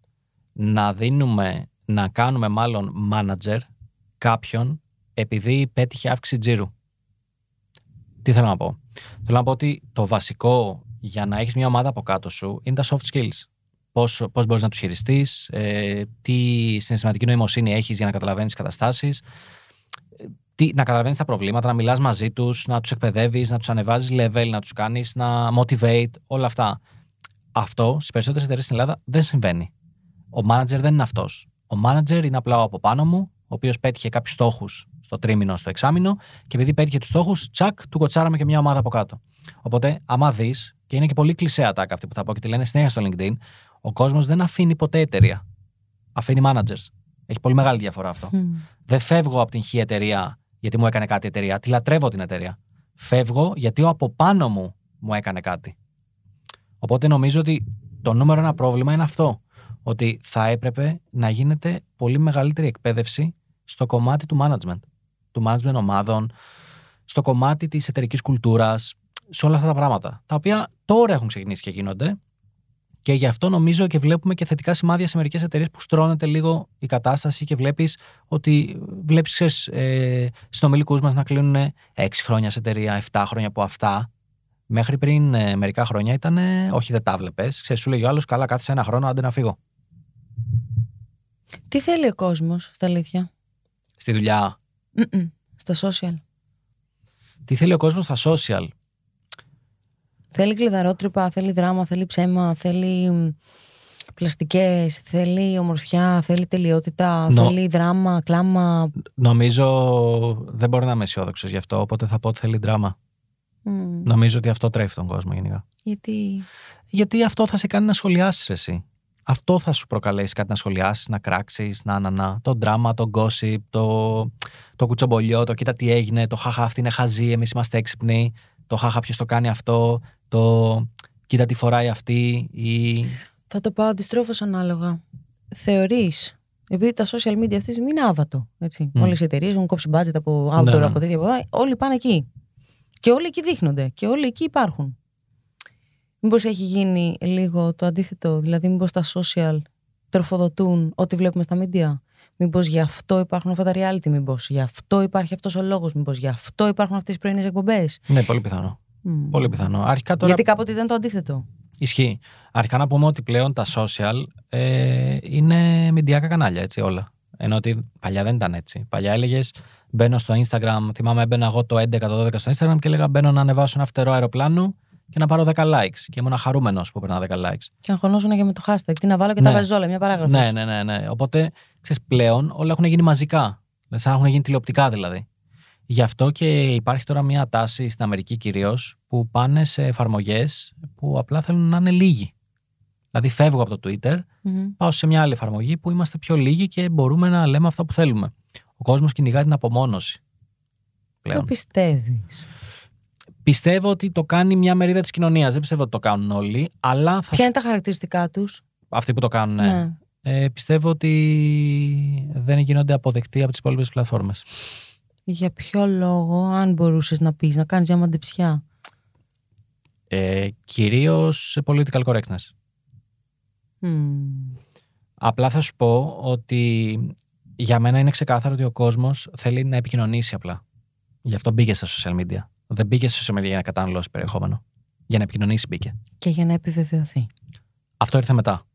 να δίνουμε, να κάνουμε μάλλον manager κάποιον επειδή πέτυχε αύξηση τζίρου. Τι θέλω να πω; Θέλω να πω ότι το βασικό για να έχεις μια ομάδα από κάτω σου είναι τα soft skills. Πώς, πώς μπορείς να τους χειριστείς, ε, τι συναισθηματική νοημοσύνη έχεις για να καταλαβαίνεις καταστάσεις, ε, τι, να καταλαβαίνεις τα προβλήματα, να μιλάς μαζί τους, να τους εκπαιδεύεις, να τους ανεβάζεις level, να τους κάνεις να motivate, όλα αυτά. Αυτό στις περισσότερες εταιρείες στην Ελλάδα δεν συμβαίνει. Ο manager δεν είναι αυτός. Ο manager είναι απλά ο από πάνω μου, ο οποίος πέτυχε κάποιους στόχους στο τρίμηνο, στο εξάμηνο και επειδή πέτυχε τους στόχους, τσακ, του κοτσάραμε και μια ομάδα από κάτω. Οπότε, άμα δεις, και είναι και πολύ κλεισέ ατάκα αυτή που θα πω και τη λένε συνέχεια στο LinkedIn, ο κόσμος δεν αφήνει ποτέ εταιρεία. Αφήνει managers. Έχει πολύ μεγάλη διαφορά αυτό. Μμ. Δεν φεύγω από την χ εταιρεία γιατί μου έκανε κάτι η εταιρεία. Τη λατρεύω την εταιρεία. Φεύγω γιατί ο από πάνω μου μου έκανε κάτι. Οπότε νομίζω ότι το νούμερο ένα πρόβλημα είναι αυτό. Ότι θα έπρεπε να γίνεται πολύ μεγαλύτερη εκπαίδευση στο κομμάτι του management. Του management ομάδων, στο κομμάτι της εταιρικής κουλτούρας, σε όλα αυτά τα πράγματα. Τα οποία τώρα έχουν ξεκινήσει και γίνονται. Και γι' αυτό νομίζω και βλέπουμε και θετικά σημάδια σε μερικές εταιρείες που στρώνεται λίγο η κατάσταση και βλέπεις ότι βλέπεις ε, συνομιλικού μας να κλείνουν 6 χρόνια σε εταιρεία, 7 χρόνια από αυτά. Μέχρι πριν ε, μερικά χρόνια ήταν, ε, όχι δεν τα βλέπει. Σου λέει ο άλλος, καλά, κάθισε ένα χρόνο, άντε να φύγω. Τι θέλει ο κόσμος, στα αλήθεια; Στη δουλειά. Μμμ. Στα social. Τι θέλει ο κόσμος στα social; Θέλει κλειδαρότρυπα, θέλει δράμα, θέλει ψέμα, θέλει μ, πλαστικές, θέλει ομορφιά, θέλει τελειότητα, Νο- θέλει δράμα, κλάμα. Νομίζω δεν μπορώ να είμαι αισιόδοξος γι' αυτό, οπότε θα πω ότι θέλει δράμα. Μ, Νομίζω ότι αυτό τρέφει τον κόσμο γενικά. Γιατί; Γιατί αυτό θα σε κάνει να σχολιάσεις εσύ. Αυτό θα σου προκαλέσει κάτι να σχολιάσεις, να κράξεις, να, να, να. Το δράμα, το gossip, το, το κουτσομπολιό, το κοίτα τι έγινε, το χαχά αυτή είναι χαζή, εμείς είμαστε έξυπνοι, το χαχά ποιος το κάνει αυτό, το κοίτα τι φοράει αυτή. Ή... Θα το πάω αντιστρόφως ανάλογα. Θεωρείς, επειδή τα social media αυτή τη στιγμή είναι άβατο. Έτσι. Μμ. Όλες οι εταιρείες έχουν κόψει budget από outdoor, Ναι, ναι. από τέτοια. από- Όλοι πάνε εκεί. Και όλοι εκεί δείχνονται. Και όλοι εκεί υπάρχουν. Μήπως έχει γίνει λίγο το αντίθετο, δηλαδή μήπως τα social τροφοδοτούν ό,τι βλέπουμε στα media; Μήπως γι' αυτό υπάρχουν αυτά τα reality, μήπως γι' αυτό υπάρχει αυτός ο λόγος, μήπως γι' αυτό υπάρχουν αυτές τις πρωινές εκπομπές; Ναι, πολύ πιθανό. Μμ. Πολύ πιθανό. Αρχικά τώρα Γιατί κάποτε ήταν το αντίθετο. ισχύει. Αρχικά να πούμε ότι πλέον τα social ε, είναι μηντιακά κανάλια, έτσι όλα. Ενώ ότι παλιά δεν ήταν έτσι. Παλιά έλεγες μπαίνω στο Instagram, θυμάμαι έμπαινα εγώ το 11-12 στο Instagram και έλεγα μπαίνω να ανεβάσω ένα φτερό αεροπλάνο και να πάρω 10 likes. Και ήμουν χαρούμενο που παίρνα 10 likes. Και αγχωνόσουν και με το hashtag. Τι να βάλω και Ναι. τα βάζω όλα, μια παράγραφος. Ναι, ναι, ναι, ναι. Οπότε ξέρεις πλέον όλα έχουν γίνει μαζικά. Δηλαδή, σαν να έχουν γίνει τηλεοπτικά δηλαδή. Γι' αυτό και υπάρχει τώρα μια τάση στην Αμερική κυρίως που πάνε σε εφαρμογές που απλά θέλουν να είναι λίγοι. Δηλαδή, φεύγω από το Twitter, Μμμ. πάω σε μια άλλη εφαρμογή που είμαστε πιο λίγοι και μπορούμε να λέμε αυτά που θέλουμε. Ο κόσμος κυνηγά την απομόνωση. Το Πλέον. πιστεύεις. Πιστεύω ότι το κάνει μια μερίδα της κοινωνίας. Δεν πιστεύω ότι το κάνουν όλοι, αλλά θα Ποια είναι τα χαρακτηριστικά τους; αυτοί που το κάνουν. ναι. Ναι. Ε, πιστεύω ότι δεν γίνονται αποδεκτοί από τις υπόλοιπες πλατφόρμες. Για ποιο λόγο, αν μπορούσες να πεις, να κάνεις μια μαντεψιά; Ε, Κυρίως σε political correctness. Μμμ. Απλά θα σου πω ότι για μένα είναι ξεκάθαρο ότι ο κόσμος θέλει να επικοινωνήσει απλά. Γι' αυτό μπήκε στα social media. Δεν μπήκε στα social media για να καταναλώσει περιεχόμενο. Για να επικοινωνήσει μπήκε. Και για να επιβεβαιωθεί. Αυτό ήρθε μετά.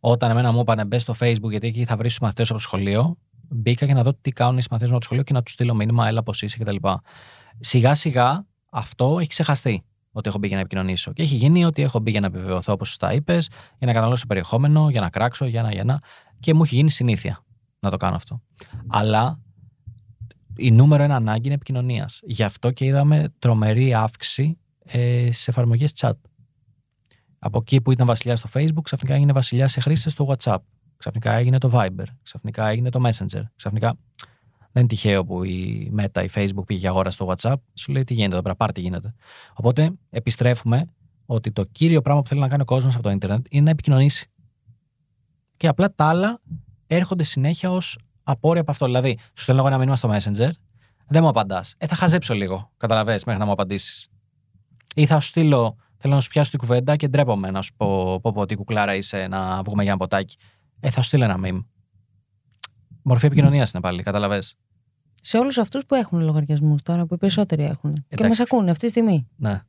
Όταν εμένα μου είπανε μπες στο Facebook γιατί εκεί θα βρεις τους μαθητές από το σχολείο, μπήκα για να δω τι κάνουν οι μαθητές μου από το σχολείο και να τους στείλω μήνυμα, έλα πώς είσαι κτλ. Σιγά σιγά αυτό έχει ξεχαστεί ότι έχω μπει για να επικοινωνήσω. Και έχει γίνει ότι έχω μπει για να επιβεβαιωθώ, όπως σωστά είπες, για να καταναλώσω περιεχόμενο, για να κράξω, για να, για να. Και μου έχει γίνει συνήθεια να το κάνω αυτό. Αλλά η νούμερο ένα ανάγκη είναι επικοινωνίας. Γι' αυτό και είδαμε τρομερή αύξηση ε, σε εφαρμογές chat. Από εκεί που ήταν βασιλιά στο Facebook, ξαφνικά έγινε βασιλιά σε χρήστες στο WhatsApp. Ξαφνικά έγινε το Viber. Ξαφνικά έγινε το Messenger. Ξαφνικά. Δεν είναι τυχαίο που η Meta, η Facebook πήγε για αγορά στο WhatsApp. Σου λέει τι γίνεται εδώ πέρα, πάρτι γίνεται. Οπότε επιστρέφουμε ότι το κύριο πράγμα που θέλει να κάνει ο κόσμος από το Ιντερνετ είναι να επικοινωνήσει. Και απλά τα άλλα έρχονται συνέχεια ως απόρρια από αυτό. Δηλαδή, σου στέλνω εγώ ένα μήνυμα στο Messenger, δεν μου απαντάς. Ε, θα χαζέψω λίγο, καταλαβες, μέχρι να μου απαντήσεις. Ή θα σου στείλω, θέλω να σου πιάσω την κουβέντα και ντρέπομαι να σου πω, πω, πω τι κουκλάρα είσαι, να βγούμε για ένα ποτάκι. Ε, θα σου στείλω ένα meme. Μορφή επικοινωνίας είναι πάλι, καταλαβες. Σε όλους αυτούς που έχουν λογαριασμούς τώρα, που οι περισσότεροι έχουν. Και Εντάξει. μας ακούνε αυτή τη στιγμή. Ναι.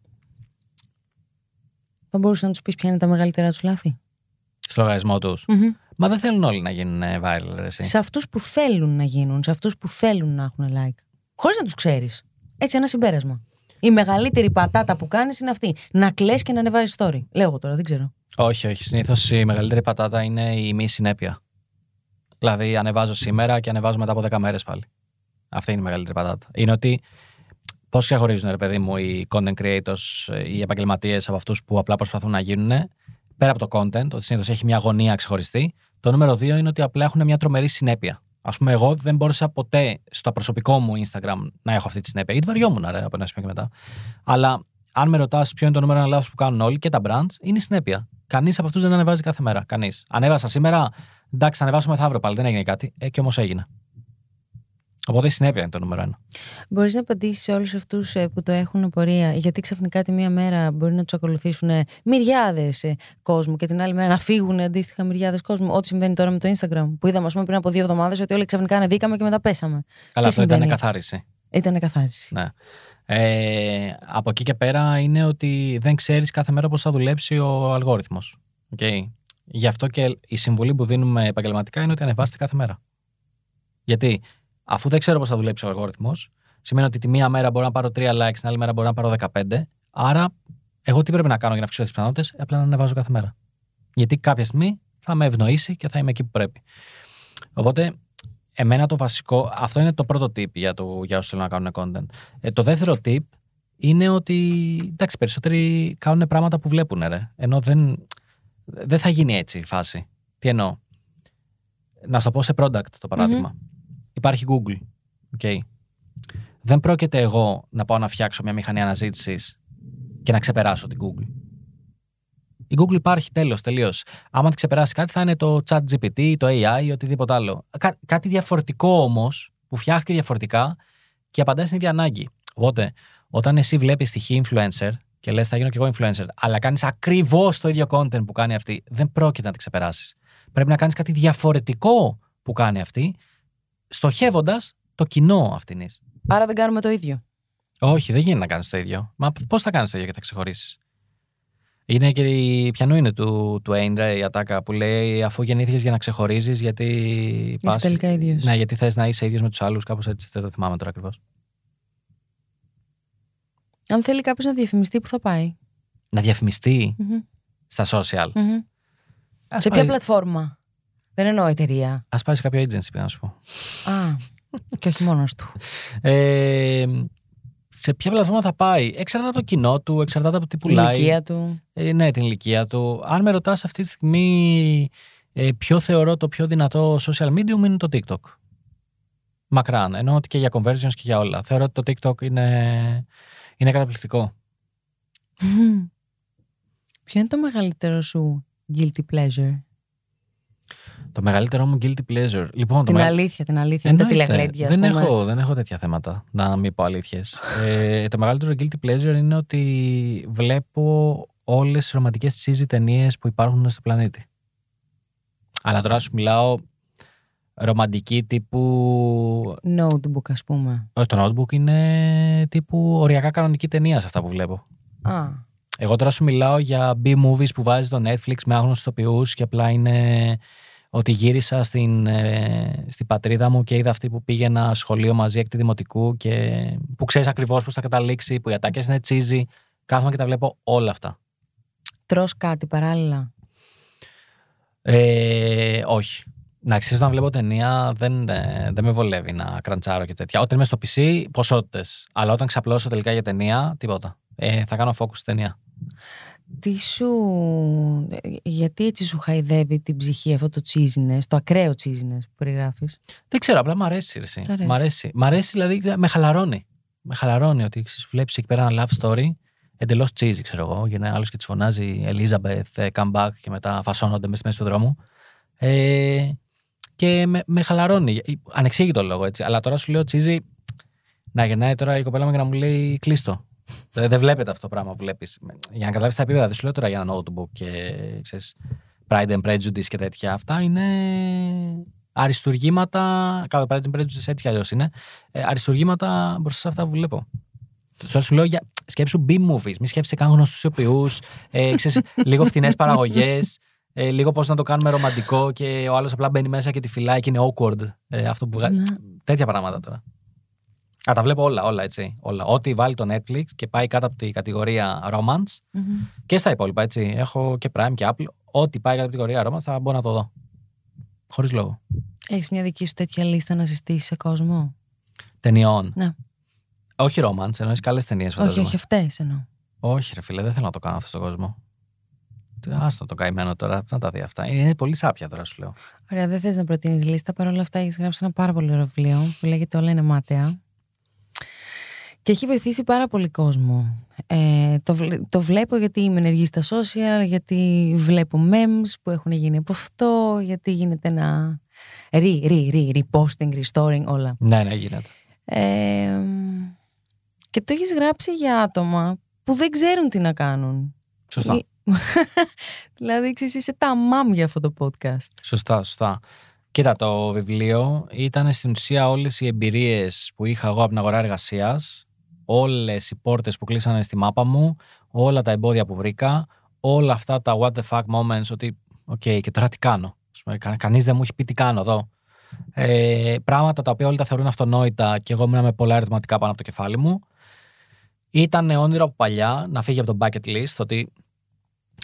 Θα μπορούσες να τους πεις ποια είναι τα μεγαλύτερα τους λάθη; Στο λογαριασμό τους. Μα δεν θέλουν όλοι να γίνουν ε, viral, ρε, εσύ. Σε αυτούς που θέλουν να γίνουν, σε αυτούς που θέλουν να έχουν like. Χωρίς να τους ξέρεις. Έτσι, ένα συμπέρασμα. Η μεγαλύτερη πατάτα που κάνεις είναι αυτή. Να κλε και να ανεβάζεις story. Λέω εγώ τώρα, δεν ξέρω. Όχι, όχι. Συνήθως η μεγαλύτερη πατάτα είναι η μη συνέπεια. Δηλαδή, ανεβάζω σήμερα και ανεβάζω μετά από 10 μέρες πάλι. Αυτή είναι η μεγαλύτερη πατάτα. Είναι ότι πώς ξεχωρίζουν, ρε παιδί μου, οι content creators, ε, οι επαγγελματίες από αυτούς που απλά προσπαθούν να γίνουν. Πέρα από το content, ότι συνήθως έχει μια γωνία ξεχωριστή. Το νούμερο δύο είναι ότι απλά έχουν μια τρομερή συνέπεια. Α πούμε, εγώ δεν μπόρεσα ποτέ στο προσωπικό μου Instagram να έχω αυτή τη συνέπεια. Γιατί βαριόμουν, ρε, από ένα σημείο και μετά. Αλλά αν με ρωτάς ποιο είναι το νούμερο ένα λάθο που κάνουν όλοι και τα brands, είναι η συνέπεια. Κανείς από αυτούς δεν ανεβάζει κάθε μέρα. Κανείς. Ανέβασα σήμερα, εντάξει, θα ανεβάσω μεθαύριο πάλι. Δεν έγινε κάτι. Ε, και όμως έγινε. Οπότε η συνέπεια είναι το νούμερο ένα. Μπορείς να απαντήσεις σε όλους αυτούς που το έχουν πορεία, γιατί ξαφνικά τη μία μέρα μπορεί να τους ακολουθήσουν μυριάδες κόσμου και την άλλη μέρα να φύγουν αντίστοιχα μυριάδες κόσμου. Ό,τι συμβαίνει τώρα με το Instagram. Που είδαμε, ας πούμε, πριν από δύο εβδομάδες ότι όλοι ξαφνικά ανεβήκαμε και μετά πέσαμε. Καλά, αυτό ήταν συμβαίνει; καθάριση. Ήταν καθάριση. Ναι. Ε, από εκεί και πέρα είναι ότι δεν ξέρεις κάθε μέρα πώς θα δουλέψει ο αλγόριθμος. Okay. Γι' αυτό και η συμβουλή που δίνουμε επαγγελματικά είναι ότι ανεβάστε κάθε μέρα. Γιατί αφού δεν ξέρω πώς θα δουλέψει ο αλγόριθμος, σημαίνει ότι τη μία μέρα μπορώ να πάρω 3 likes, την άλλη μέρα μπορώ να πάρω 15. Άρα, εγώ τι πρέπει να κάνω για να αυξήσω τις πιθανότητες, απλά να ανεβάζω κάθε μέρα. Γιατί κάποια στιγμή θα με ευνοήσει και θα είμαι εκεί που πρέπει. Οπότε, εμένα το βασικό, αυτό είναι το πρώτο tip για, το, για όσους θέλουν να κάνουν content. Ε, το δεύτερο tip είναι ότι εντάξει, περισσότεροι κάνουν πράγματα που βλέπουν, ρε. Ενώ δεν, δεν θα γίνει έτσι η φάση. Τι εννοώ; Να σου το πω σε product το παραδειγμα Υπάρχει Google. Okay. Δεν πρόκειται εγώ να πάω να φτιάξω μια μηχανή αναζήτησης και να ξεπεράσω την Google. Η Google υπάρχει τέλος, τελείως. Άμα την ξεπεράσει κάτι, θα είναι το chat GPT, το AI ή οτιδήποτε άλλο. Κά- κάτι διαφορετικό όμως, που φτιάχτηκε διαφορετικά και απαντάει στην ίδια ανάγκη. Οπότε, όταν εσύ βλέπεις τυχή influencer και λες, θα γίνω κι εγώ influencer, αλλά κάνεις ακριβώς το ίδιο content που κάνει αυτή, δεν πρόκειται να την ξεπεράσεις. Πρέπει να κάνεις κάτι διαφορετικό που κάνει αυτή, στοχεύοντας το κοινό αυτήν. Άρα δεν κάνουμε το ίδιο. Όχι, δεν γίνεται να κάνεις το ίδιο. Μα πώς θα κάνεις το ίδιο και θα ξεχωρίσεις; Είναι και η. Πιανού είναι του, του Ainra η ατάκα που λέει αφού γεννήθηκες για να ξεχωρίζεις, γιατί. Είσαι πας- τελικά ίδιος. Ναι, γιατί θες να είσαι ίδιος με τους άλλους, κάπως έτσι. Δεν το θυμάμαι τώρα ακριβώς. Αν θέλει κάποιος να διαφημιστεί, που θα πάει; Να διαφημιστεί Μμμ. στα social. Μμμ. Ας Σε πάει- ποια πλατφόρμα; Δεν εννοώ εταιρεία. Ας πάει σε κάποιο agency, πρέπει να σου πω. Α, και όχι μόνος του. Ε, σε ποια πλατφόρμα θα πάει; Εξαρτάται από το κοινό του, εξαρτάται από τι Η πουλάει. ηλικία του. Ε, ναι, την ηλικία του. Αν με ρωτάς αυτή τη στιγμή ε, ποιο θεωρώ το πιο δυνατό social medium είναι το TikTok. Μακράν. Ενώ ότι και για conversions και για όλα. Θεωρώ ότι το TikTok είναι, είναι καταπληκτικό. Μμμ. Ποιο είναι το μεγαλύτερο σου guilty pleasure; Το μεγαλύτερό μου guilty pleasure. Λοιπόν, το Την μεγα- αλήθεια, την αλήθεια. Είναι τα Εννοείται. τηλεγλέντια. ας Δεν πούμε. έχω, δεν έχω τέτοια θέματα, να μην πω αλήθειες. ε, το μεγαλύτερο guilty pleasure είναι ότι βλέπω όλες τις ρομαντικές cheesy ταινίες που υπάρχουν στο πλανήτη. Αλλά τώρα σου μιλάω ρομαντική τύπου... Notebook, ας πούμε. Όχι, το notebook είναι τύπου οριακά κανονική ταινία σε αυτά που βλέπω. Α, Εγώ τώρα σου μιλάω για B-movies που βάζεις στο Netflix με άγνωστους ηθοποιούς και απλά είναι ότι γύρισα στην, ε, στην πατρίδα μου και είδα αυτή που πήγαινα σχολείο μαζί έκτη δημοτικού και που ξέρεις ακριβώς πώς θα καταλήξει, που οι ατάκες είναι cheesy. Κάθομαι και τα βλέπω όλα αυτά. τρως κάτι παράλληλα; Ε, όχι. Να ξέρεις όταν βλέπω ταινία δεν, ε, δεν με βολεύει να κραντσάρω και τέτοια. Όταν είμαι στο PC, ποσότητες. Αλλά όταν ξαπλώσω τελικά για ταινία, τίποτα. Ε, θα κάνω focus στη ταινία. Τι σου. Γιατί έτσι σου χαϊδεύει την ψυχή αυτό το cheesiness, το ακραίο cheesiness που περιγράφεις; Δεν ξέρω, απλά μ' αρέσει. Εσύ. Τ' αρέσει. Μ' αρέσει. Μ' αρέσει, δηλαδή, με χαλαρώνει. Με χαλαρώνει ότι βλέπεις εκεί πέρα ένα love story εντελώς cheesy, ξέρω εγώ. Γίνεται άλλος και της φωνάζει η Elizabeth ε, come back και μετά φασώνονται μέσα στη μέση του δρόμου. Ε, και με, με χαλαρώνει. Ε, Ανεξήγητο λόγο έτσι. Αλλά τώρα σου λέω cheesy. Να γεννάει τώρα η κοπέλα μου και να μου λέει κλείστο. Δεν, δεν βλέπετε αυτό το πράγμα που βλέπεις. Για να καταλάβεις τα επίπεδα, δεν σου λέω τώρα για ένα notebook και ξέρεις, Pride and Prejudice και τέτοια. Αυτά είναι αριστουργήματα. Καλά, Pride and Prejudice έτσι κι αλλιώς είναι. Ε, αριστουργήματα μπροστά σε αυτά που βλέπω. Τώρα σου λέω για σκέψου B-movies. Μη σκέφτεσαι καν γνωστούς ηθοποιούς. Ε, ξέρεις, λίγο φθηνές παραγωγές. Ε, λίγο πώς να το κάνουμε ρομαντικό και ο άλλος απλά μπαίνει μέσα και τη φυλάει και είναι awkward. Ε, αυτό που βγάζει. Ναι. Τέτοια πράγματα τώρα. Α, τα βλέπω όλα, όλα έτσι. Όλα. Ό,τι βάλει το Netflix και πάει κάτω από την κατηγορία romance και στα υπόλοιπα έτσι. Έχω και Prime και Apple. Ό,τι πάει κάτω από την κατηγορία romance θα μπορώ να το δω. Χωρίς λόγο. Έχεις μια δική σου τέτοια λίστα να συστήσεις σε κόσμο; Ταινιών. Ναι. Όχι romance, εννοείς καλές ταινίες. Όχι, όχι, αυτές εννοώ. όχι, ρε φίλε, δεν θέλω να το κάνω αυτό στον κόσμο. Τι, Άστο το καημένο τώρα, να τα δει αυτά. Είναι πολύ σάπια τώρα, σου λέω. Ωραία, δεν θες να προτείνεις λίστα. Παρ' όλα αυτά, έχεις γράψει ένα πάρα πολύ ωραίο βιβλίο που λέγεται Όλα είναι μάταια. Και έχει βοηθήσει πάρα πολύ κόσμο. Ε, το, βλέ- το βλέπω γιατί είμαι ενεργή στα social, γιατί βλέπω memes που έχουν γίνει από αυτό, γιατί γίνεται ένα re, re, re, reposting, restoring, όλα. Ναι, ναι, γίνεται. Ε, και το έχεις γράψει για άτομα που δεν ξέρουν τι να κάνουν. Σωστά. Ή- δηλαδή, ξέρεις, είσαι τα μάμ για αυτό το podcast. Σωστά, σωστά. Κοίτα, το βιβλίο ήταν στην ουσία όλες οι εμπειρίες που είχα εγώ από την αγορά εργασίας, όλες οι πόρτες που κλείσανε στη μάπα μου, όλα τα εμπόδια που βρήκα, όλα αυτά τα what the fuck moments, ότι, οκ, και τώρα τι κάνω; Κα, Κανείς δεν μου έχει πει τι κάνω εδώ. Ε, πράγματα τα οποία όλοι τα θεωρούν αυτονόητα και εγώ ήμουν με πολλά ερωτηματικά πάνω από το κεφάλι μου. Ήταν όνειρο από παλιά να φύγει από το bucket list ότι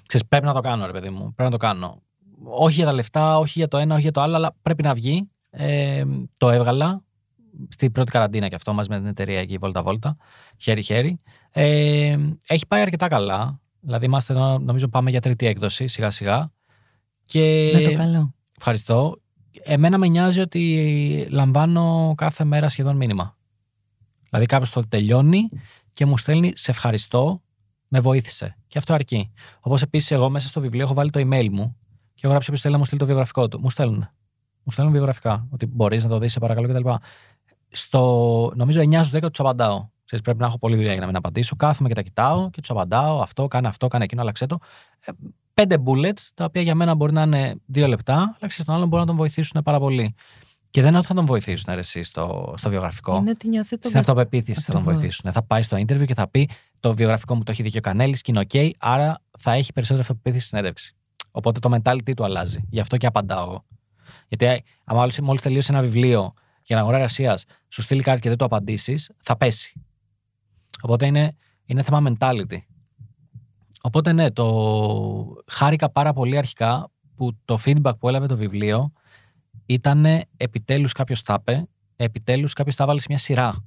ξέρεις, πρέπει να το κάνω, ρε παιδί μου. Πρέπει να το κάνω όχι για τα λεφτά, όχι για το ένα, όχι για το άλλο, αλλά πρέπει να βγει. Ε, το έβγαλα στην πρώτη καραντίνα και αυτό μαζί με την εταιρεία εκεί, Βόλτα Βόλτα, χέρι-χέρι. Ε, έχει πάει αρκετά καλά. Δηλαδή, είμαστε, εδώ, νομίζω, πάμε για τρίτη έκδοση σιγά-σιγά. Και Με το καλό. ευχαριστώ. Εμένα με νοιάζει ότι λαμβάνω κάθε μέρα σχεδόν μήνυμα. Δηλαδή, κάποιος το τελειώνει και μου στέλνει σε ευχαριστώ, με βοήθησε. Και αυτό αρκεί. Όπως επίσης, εγώ μέσα στο βιβλίο έχω βάλει το email μου και έχω γράψει ποιο θέλει να μου στείλει το βιογραφικό του. Μου στέλνουν. Μου στέλνουν βιογραφικά. Ότι μπορείς να το δεις, σε παρακαλώ κτλ. Στο νομίζω 9 στους 10 του απαντάω. Ξέρεις, πρέπει να έχω πολλή δουλειά για να μην απαντήσω. Κάθομαι και τα κοιτάω και του απαντάω. Αυτό, κάνε αυτό, κάνε εκείνο, άλλαξε το. Ε, πέντε bullets, τα οποία για μένα μπορεί να είναι δύο λεπτά, αλλά ξέρεις, τον άλλον μπορεί να τον βοηθήσουν πάρα πολύ. Και δεν είναι ότι θα τον βοηθήσουν ρε, εσύ στο, στο βιογραφικό. Είναι ότι νιώθει το Στην αυτοπεποίθηση θα τον Ακριβώς. βοηθήσουν. Θα πάει στο interview και θα πει το βιογραφικό μου το έχει δει και ο Κανέλης και είναι OK, άρα θα έχει περισσότερη αυτοπεποίθηση στη συνέντευξη. Οπότε το mentality του αλλάζει. Γι' αυτό και απαντάω εγώ. Γιατί άμα μόλις τελείωσε ένα βιβλίο για ένα αγορά εργασία, σου στείλει κάτι και δεν το απαντήσεις, θα πέσει. Οπότε είναι, είναι θέμα mentality. Οπότε ναι, το χάρηκα πάρα πολύ αρχικά που το feedback που έλαβε το βιβλίο ήταν επιτέλους κάποιος τα είπε, επιτέλους κάποιος τα βάλε σε μια σειρά.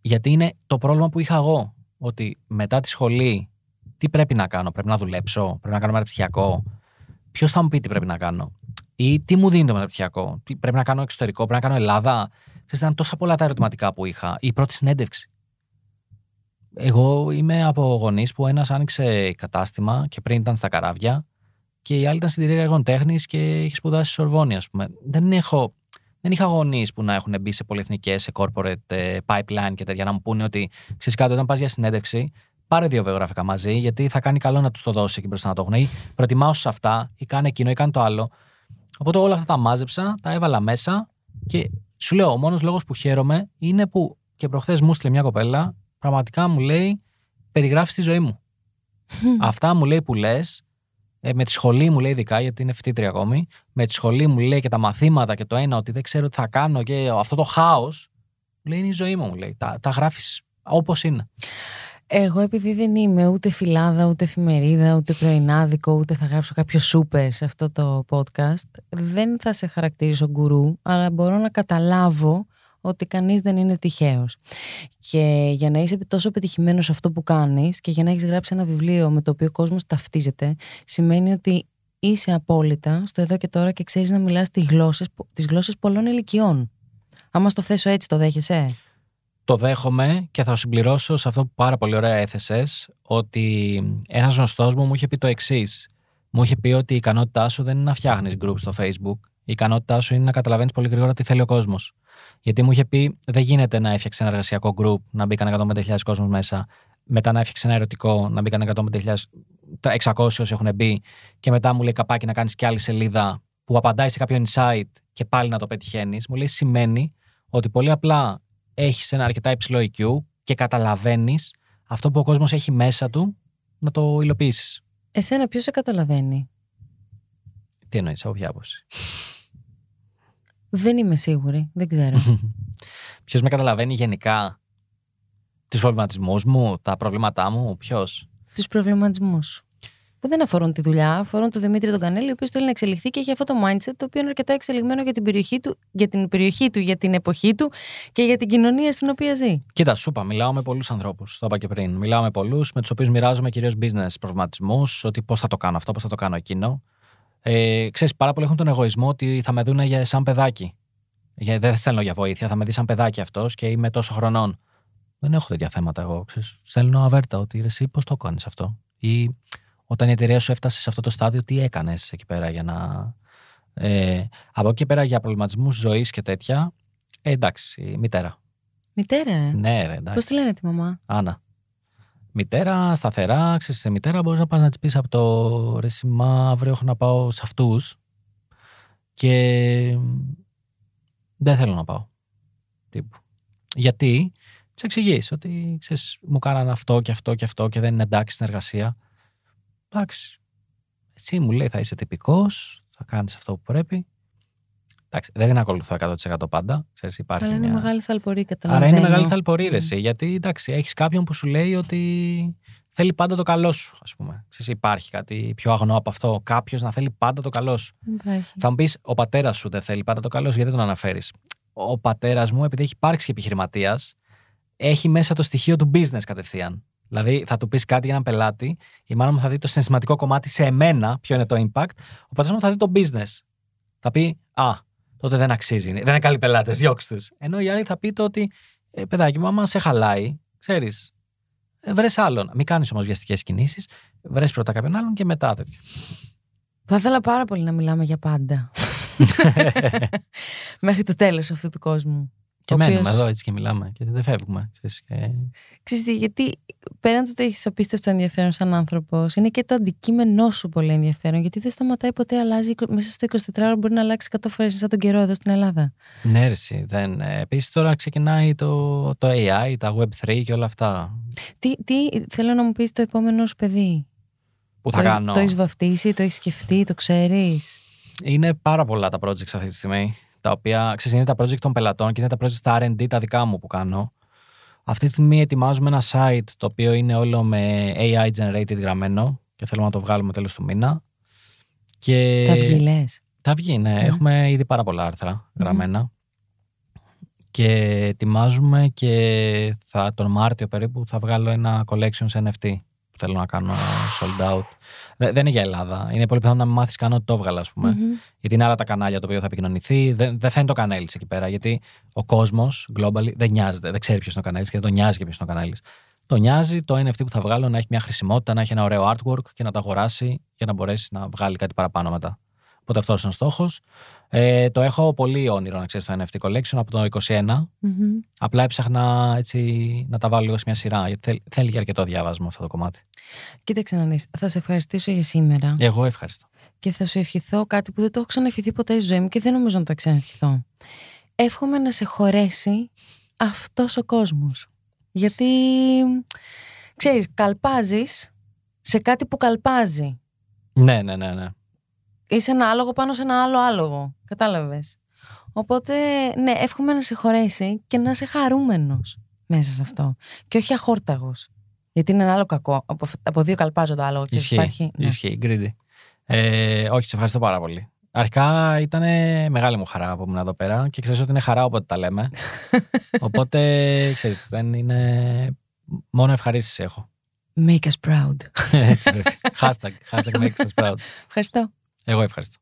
Γιατί είναι το πρόβλημα που είχα εγώ. Ότι μετά τη σχολή, τι πρέπει να κάνω, πρέπει να δουλέψω, πρέπει να κάνω μεταπτυχιακό. Ποιος θα μου πει τι πρέπει να κάνω. Ή τι μου δίνει το μεταπτυχιακό, τι πρέπει να κάνω εξωτερικό, πρέπει να κάνω Ελλάδα; Ξέρεις, ήταν τόσα πολλά τα ερωτηματικά που είχα. Η πρώτη συνέντευξη. Εγώ είμαι από γονείς που ένας άνοιξε κατάστημα και πριν ήταν στα καράβια και η άλλη ήταν συντηρία έργων τέχνης και είχε σπουδάσει στη Σορβόνη, ας πούμε. Δεν, έχω, δεν είχα γονείς που να έχουν μπει σε πολυεθνικές, σε corporate ε, pipeline και τέτοια να μου πούνε ότι ξέρεις κάτι, όταν πας για συνέντευξη, πάρε δύο βιογραφικά μαζί, γιατί θα κάνει καλό να τους το δώσει εκεί μπροστά να το έχουν. Ή προτιμάω σε αυτά, ή κάνε εκείνο, ή κάνε το άλλο. Οπότε όλα αυτά τα μάζεψα, τα έβαλα μέσα και σου λέω, ο μόνος λόγος που χαίρομαι είναι που και προχθές μου στείλε μια κοπέλα, πραγματικά μου λέει, περιγράφεις τη ζωή μου. Αυτά μου λέει που λες, ε, με τη σχολή μου λέει ειδικά, γιατί είναι φοιτήτρια ακόμη, με τη σχολή μου λέει και τα μαθήματα και το ένα, ότι δεν ξέρω τι θα κάνω και αυτό το χάος. Μου λέει είναι η ζωή μου, μου λέει. Τα, τα γράφεις όπως είναι. Εγώ επειδή δεν είμαι ούτε φυλάδα, ούτε εφημερίδα, ούτε πρωινάδικο, ούτε θα γράψω κάποιο σούπερ σε αυτό το podcast, δεν θα σε χαρακτηρίσω γκουρού, αλλά μπορώ να καταλάβω ότι κανείς δεν είναι τυχαίος. Και για να είσαι τόσο πετυχημένος σε αυτό που κάνεις και για να έχεις γράψει ένα βιβλίο με το οποίο ο κόσμος ταυτίζεται, σημαίνει ότι είσαι απόλυτα στο εδώ και τώρα και ξέρεις να μιλάς τις γλώσσες, τις γλώσσες πολλών ηλικιών. Άμα στο θέσω έτσι το δέχεσαι; Το δέχομαι και θα συμπληρώσω σε αυτό που πάρα πολύ ωραία έθεσες ότι ένας γνωστός μου μου είχε πει το εξής. Μου είχε πει ότι η ικανότητά σου δεν είναι να φτιάχνεις group στο Facebook. Η ικανότητά σου είναι να καταλαβαίνεις πολύ γρήγορα τι θέλει ο κόσμος. Γιατί μου είχε πει, δεν γίνεται να έφτιαξε ένα εργασιακό group, να μπήκαν 150.000 κόσμος μέσα, μετά να έφτιαξε ένα ερωτικό, να μπήκαν 150.000, 600 όσοι έχουν μπει, και μετά μου λέει καπάκι να κάνεις και άλλη σελίδα που απαντάει σε κάποιο insight και πάλι να το πετυχαίνεις. Μου λέει σημαίνει ότι πολύ απλά έχεις ένα αρκετά υψηλό IQ και καταλαβαίνεις αυτό που ο κόσμος έχει μέσα του να το υλοποιήσεις. Εσένα ποιος σε καταλαβαίνει; Τι εννοείς, από ποια άποψη; Δεν είμαι σίγουρη, δεν ξέρω. Ποιος με καταλαβαίνει γενικά; Τους προβληματισμούς μου, τα προβλήματά μου, ποιος; Τους προβληματισμούς που δεν αφορούν τη δουλειά, αφορούν τον Δημήτρη τον Κανέλη, ο οποίος θέλει να εξελιχθεί και έχει αυτό το mindset το οποίο είναι αρκετά εξελιγμένο για την περιοχή του, για την, περιοχή του, για την εποχή του και για την κοινωνία στην οποία ζει. Κοίτα, σου είπα, μιλάω με πολλούς ανθρώπους. Το είπα και πριν. Μιλάω με πολλούς με τους οποίους μοιράζομαι κυρίως business προβληματισμούς, ότι πώς θα το κάνω αυτό, πώς θα το κάνω εκείνο. Ε, ξέρεις, πάρα πολλοί έχουν τον εγωισμό ότι θα με δουν για σαν παιδάκι. Για, δεν στέλνω για βοήθεια, θα με δει σαν παιδάκι αυτός και είμαι τόσο χρονών. Δεν έχω τέτοια θέματα εγώ. Ξέρεις, στέλνω αβέρτα ότι ρε, εσύ πώς το κάνεις αυτό. Ή όταν η εταιρεία σου έφτασε σε αυτό το στάδιο, τι έκανες εκεί πέρα για να. Ε, από εκεί και πέρα για προβληματισμούς ζωής και τέτοια. Ε, εντάξει, η μητέρα. Μητέρα, ε; Ναι, ρε, εντάξει. Πώς τη λένε τη μαμά; Άννα. Μητέρα, σταθερά, ξέρεις, σε μητέρα μπορείς να πας να της πεις από το ρε σημά, αύριο έχω να πάω σε αυτούς. Και δεν θέλω να πάω. Τύπου. Γιατί, του εξηγείς ότι ξέρεις, μου κάνανε αυτό και αυτό και αυτό και δεν είναι εντάξει στην εργασία. Εντάξει. Εσύ μου λέει θα είσαι τυπικός, θα κάνεις αυτό που πρέπει. Εντάξει, δεν είναι ακολουθώ 100% πάντα. Ξέρεις, υπάρχει Αλλά είναι μια... μεγάλη θαλπορή, Άρα καταλαβαίνω. είναι μεγάλη θαλπορή, ρε, Mm. εσύ, γιατί εντάξει, έχεις κάποιον που σου λέει ότι θέλει πάντα το καλό σου, ας πούμε. Ξέρεις, υπάρχει κάτι πιο αγνό από αυτό; Κάποιος να θέλει πάντα το καλό σου. Δεν υπάρχει. Θα μου πεις, ο πατέρας σου δεν θέλει πάντα το καλό σου, γιατί δεν τον αναφέρεις; Ο πατέρας μου, επειδή έχει υπάρξει και επιχειρηματίας, έχει μέσα το στοιχείο του business κατευθείαν. Δηλαδή, θα του πεις κάτι για έναν πελάτη, η μάνα μου θα δει το συναισθηματικό κομμάτι σε εμένα, ποιο είναι το impact, ο πατέρας μου θα δει το business. Θα πει, Α, τότε δεν αξίζει, δεν είναι καλοί πελάτες, διώξτε τους. Ενώ η άλλη θα πει το ότι, ε, παιδάκι μου, άμα σε χαλάει, ξέρεις, βρες άλλον. Μην κάνεις όμως βιαστικές κινήσεις, βρες πρώτα κάποιον άλλον και μετά τέτοιο. Θα ήθελα πάρα πολύ να μιλάμε για πάντα. Μέχρι το τέλος αυτού του κόσμου. Και ο μένουμε οποίος- εδώ έτσι και μιλάμε. Και δεν φεύγουμε. ξέρεις, και... Ξέρεις τι, γιατί πέραν του ότι έχεις απίστευτο ενδιαφέρον σαν άνθρωπος, είναι και το αντικείμενό σου πολύ ενδιαφέρον. Γιατί δεν σταματάει ποτέ, αλλάζει. Μέσα στο 24ωρο μπορεί να αλλάξει 100 φορές σαν τον καιρό εδώ στην Ελλάδα. Ναι, ρε, εσύ, δεν. Ε, Επίσης τώρα ξεκινάει το, το AI, τα Web3 και όλα αυτά. Τι, τι θέλω να μου πεις το επόμενο σου παιδί. Που θα το, κάνω. Το έχεις βαφτίσει, το έχεις σκεφτεί, το ξέρεις; Είναι πάρα πολλά τα projects αυτή τη στιγμή. Τα οποία ξέρεις, είναι τα project των πελατών και είναι τα project στα RD τα δικά μου που κάνω. Αυτή τη στιγμή ετοιμάζουμε ένα site το οποίο είναι όλο με AI generated γραμμένο και θέλουμε να το βγάλουμε τέλος του μήνα. Και... Τα βγει, λες; Θα βγει, ναι. Έχουμε ήδη πάρα πολλά άρθρα γραμμένα. Και ετοιμάζουμε και θα, τον Μάρτιο περίπου θα βγάλω ένα collection σε NFT που θέλω να κάνω sold out. Δε- δεν είναι για Ελλάδα. Είναι πολύ πιθανό να μην μάθεις καν ότι το έβγαλα, ας πούμε. Γιατί είναι άλλα τα κανάλια το οποίο θα επικοινωνηθεί. Δεν, δεν θα είναι το κανέλης εκεί πέρα. Γιατί ο κόσμος, globally, δεν νοιάζεται. Δεν ξέρει ποιος είναι ο κανέλης και δεν τον νοιάζει και ποιος είναι ο κανέλης. Το νοιάζει το NFT που θα βγάλω να έχει μια χρησιμότητα, να έχει ένα ωραίο artwork και να το αγοράσει για να μπορέσει να βγάλει κάτι παραπάνω μετά. Οπότε αυτός είναι ο στόχος. Ε, το έχω πολύ όνειρο να ξέρεις το NFT collection από το 2021. Απλά έψαχνα έτσι να τα βάλω λίγο σε μια σειρά. Γιατί θέλει, θέλει και αρκετό διάβασμα αυτό το κομμάτι. Κοίταξε να δεις. Θα σε ευχαριστήσω για σήμερα Εγώ ευχαριστώ. και θα σου ευχηθώ κάτι που δεν το έχω ξαναευχηθεί ποτέ στη ζωή μου και δεν νομίζω να το ξαναευχηθώ. Εύχομαι να σε χωρέσει αυτός ο κόσμος. Γιατί, ξέρεις, καλπάζεις σε κάτι που καλπάζει. Ναι, ναι, ναι. ναι. Είσαι ένα άλογο πάνω σε ένα άλλο άλογο. Κατάλαβες. Οπότε, ναι, εύχομαι να σε χωρέσει και να είσαι χαρούμενος μέσα σε αυτό. Και όχι αχόρταγος. Γιατί είναι ένα άλλο κακό. Από, από δύο καλπάζοντα άλογο και Ισχύει. υπάρχει. ναι. Ισχύει, greedy. Ε, όχι, σε ευχαριστώ πάρα πολύ. Αρχικά ήταν μεγάλη μου χαρά που ήμουν εδώ πέρα και ξέρεις ότι είναι χαρά όποτε τα λέμε. Οπότε, ξέρεις, δεν είναι... Μόνο ευχαρίστηση έχω. Make us proud. Έτσι πρέπει. hashtag, hashtag makes us proud. Ευχαριστώ. Εγώ ευχαριστώ.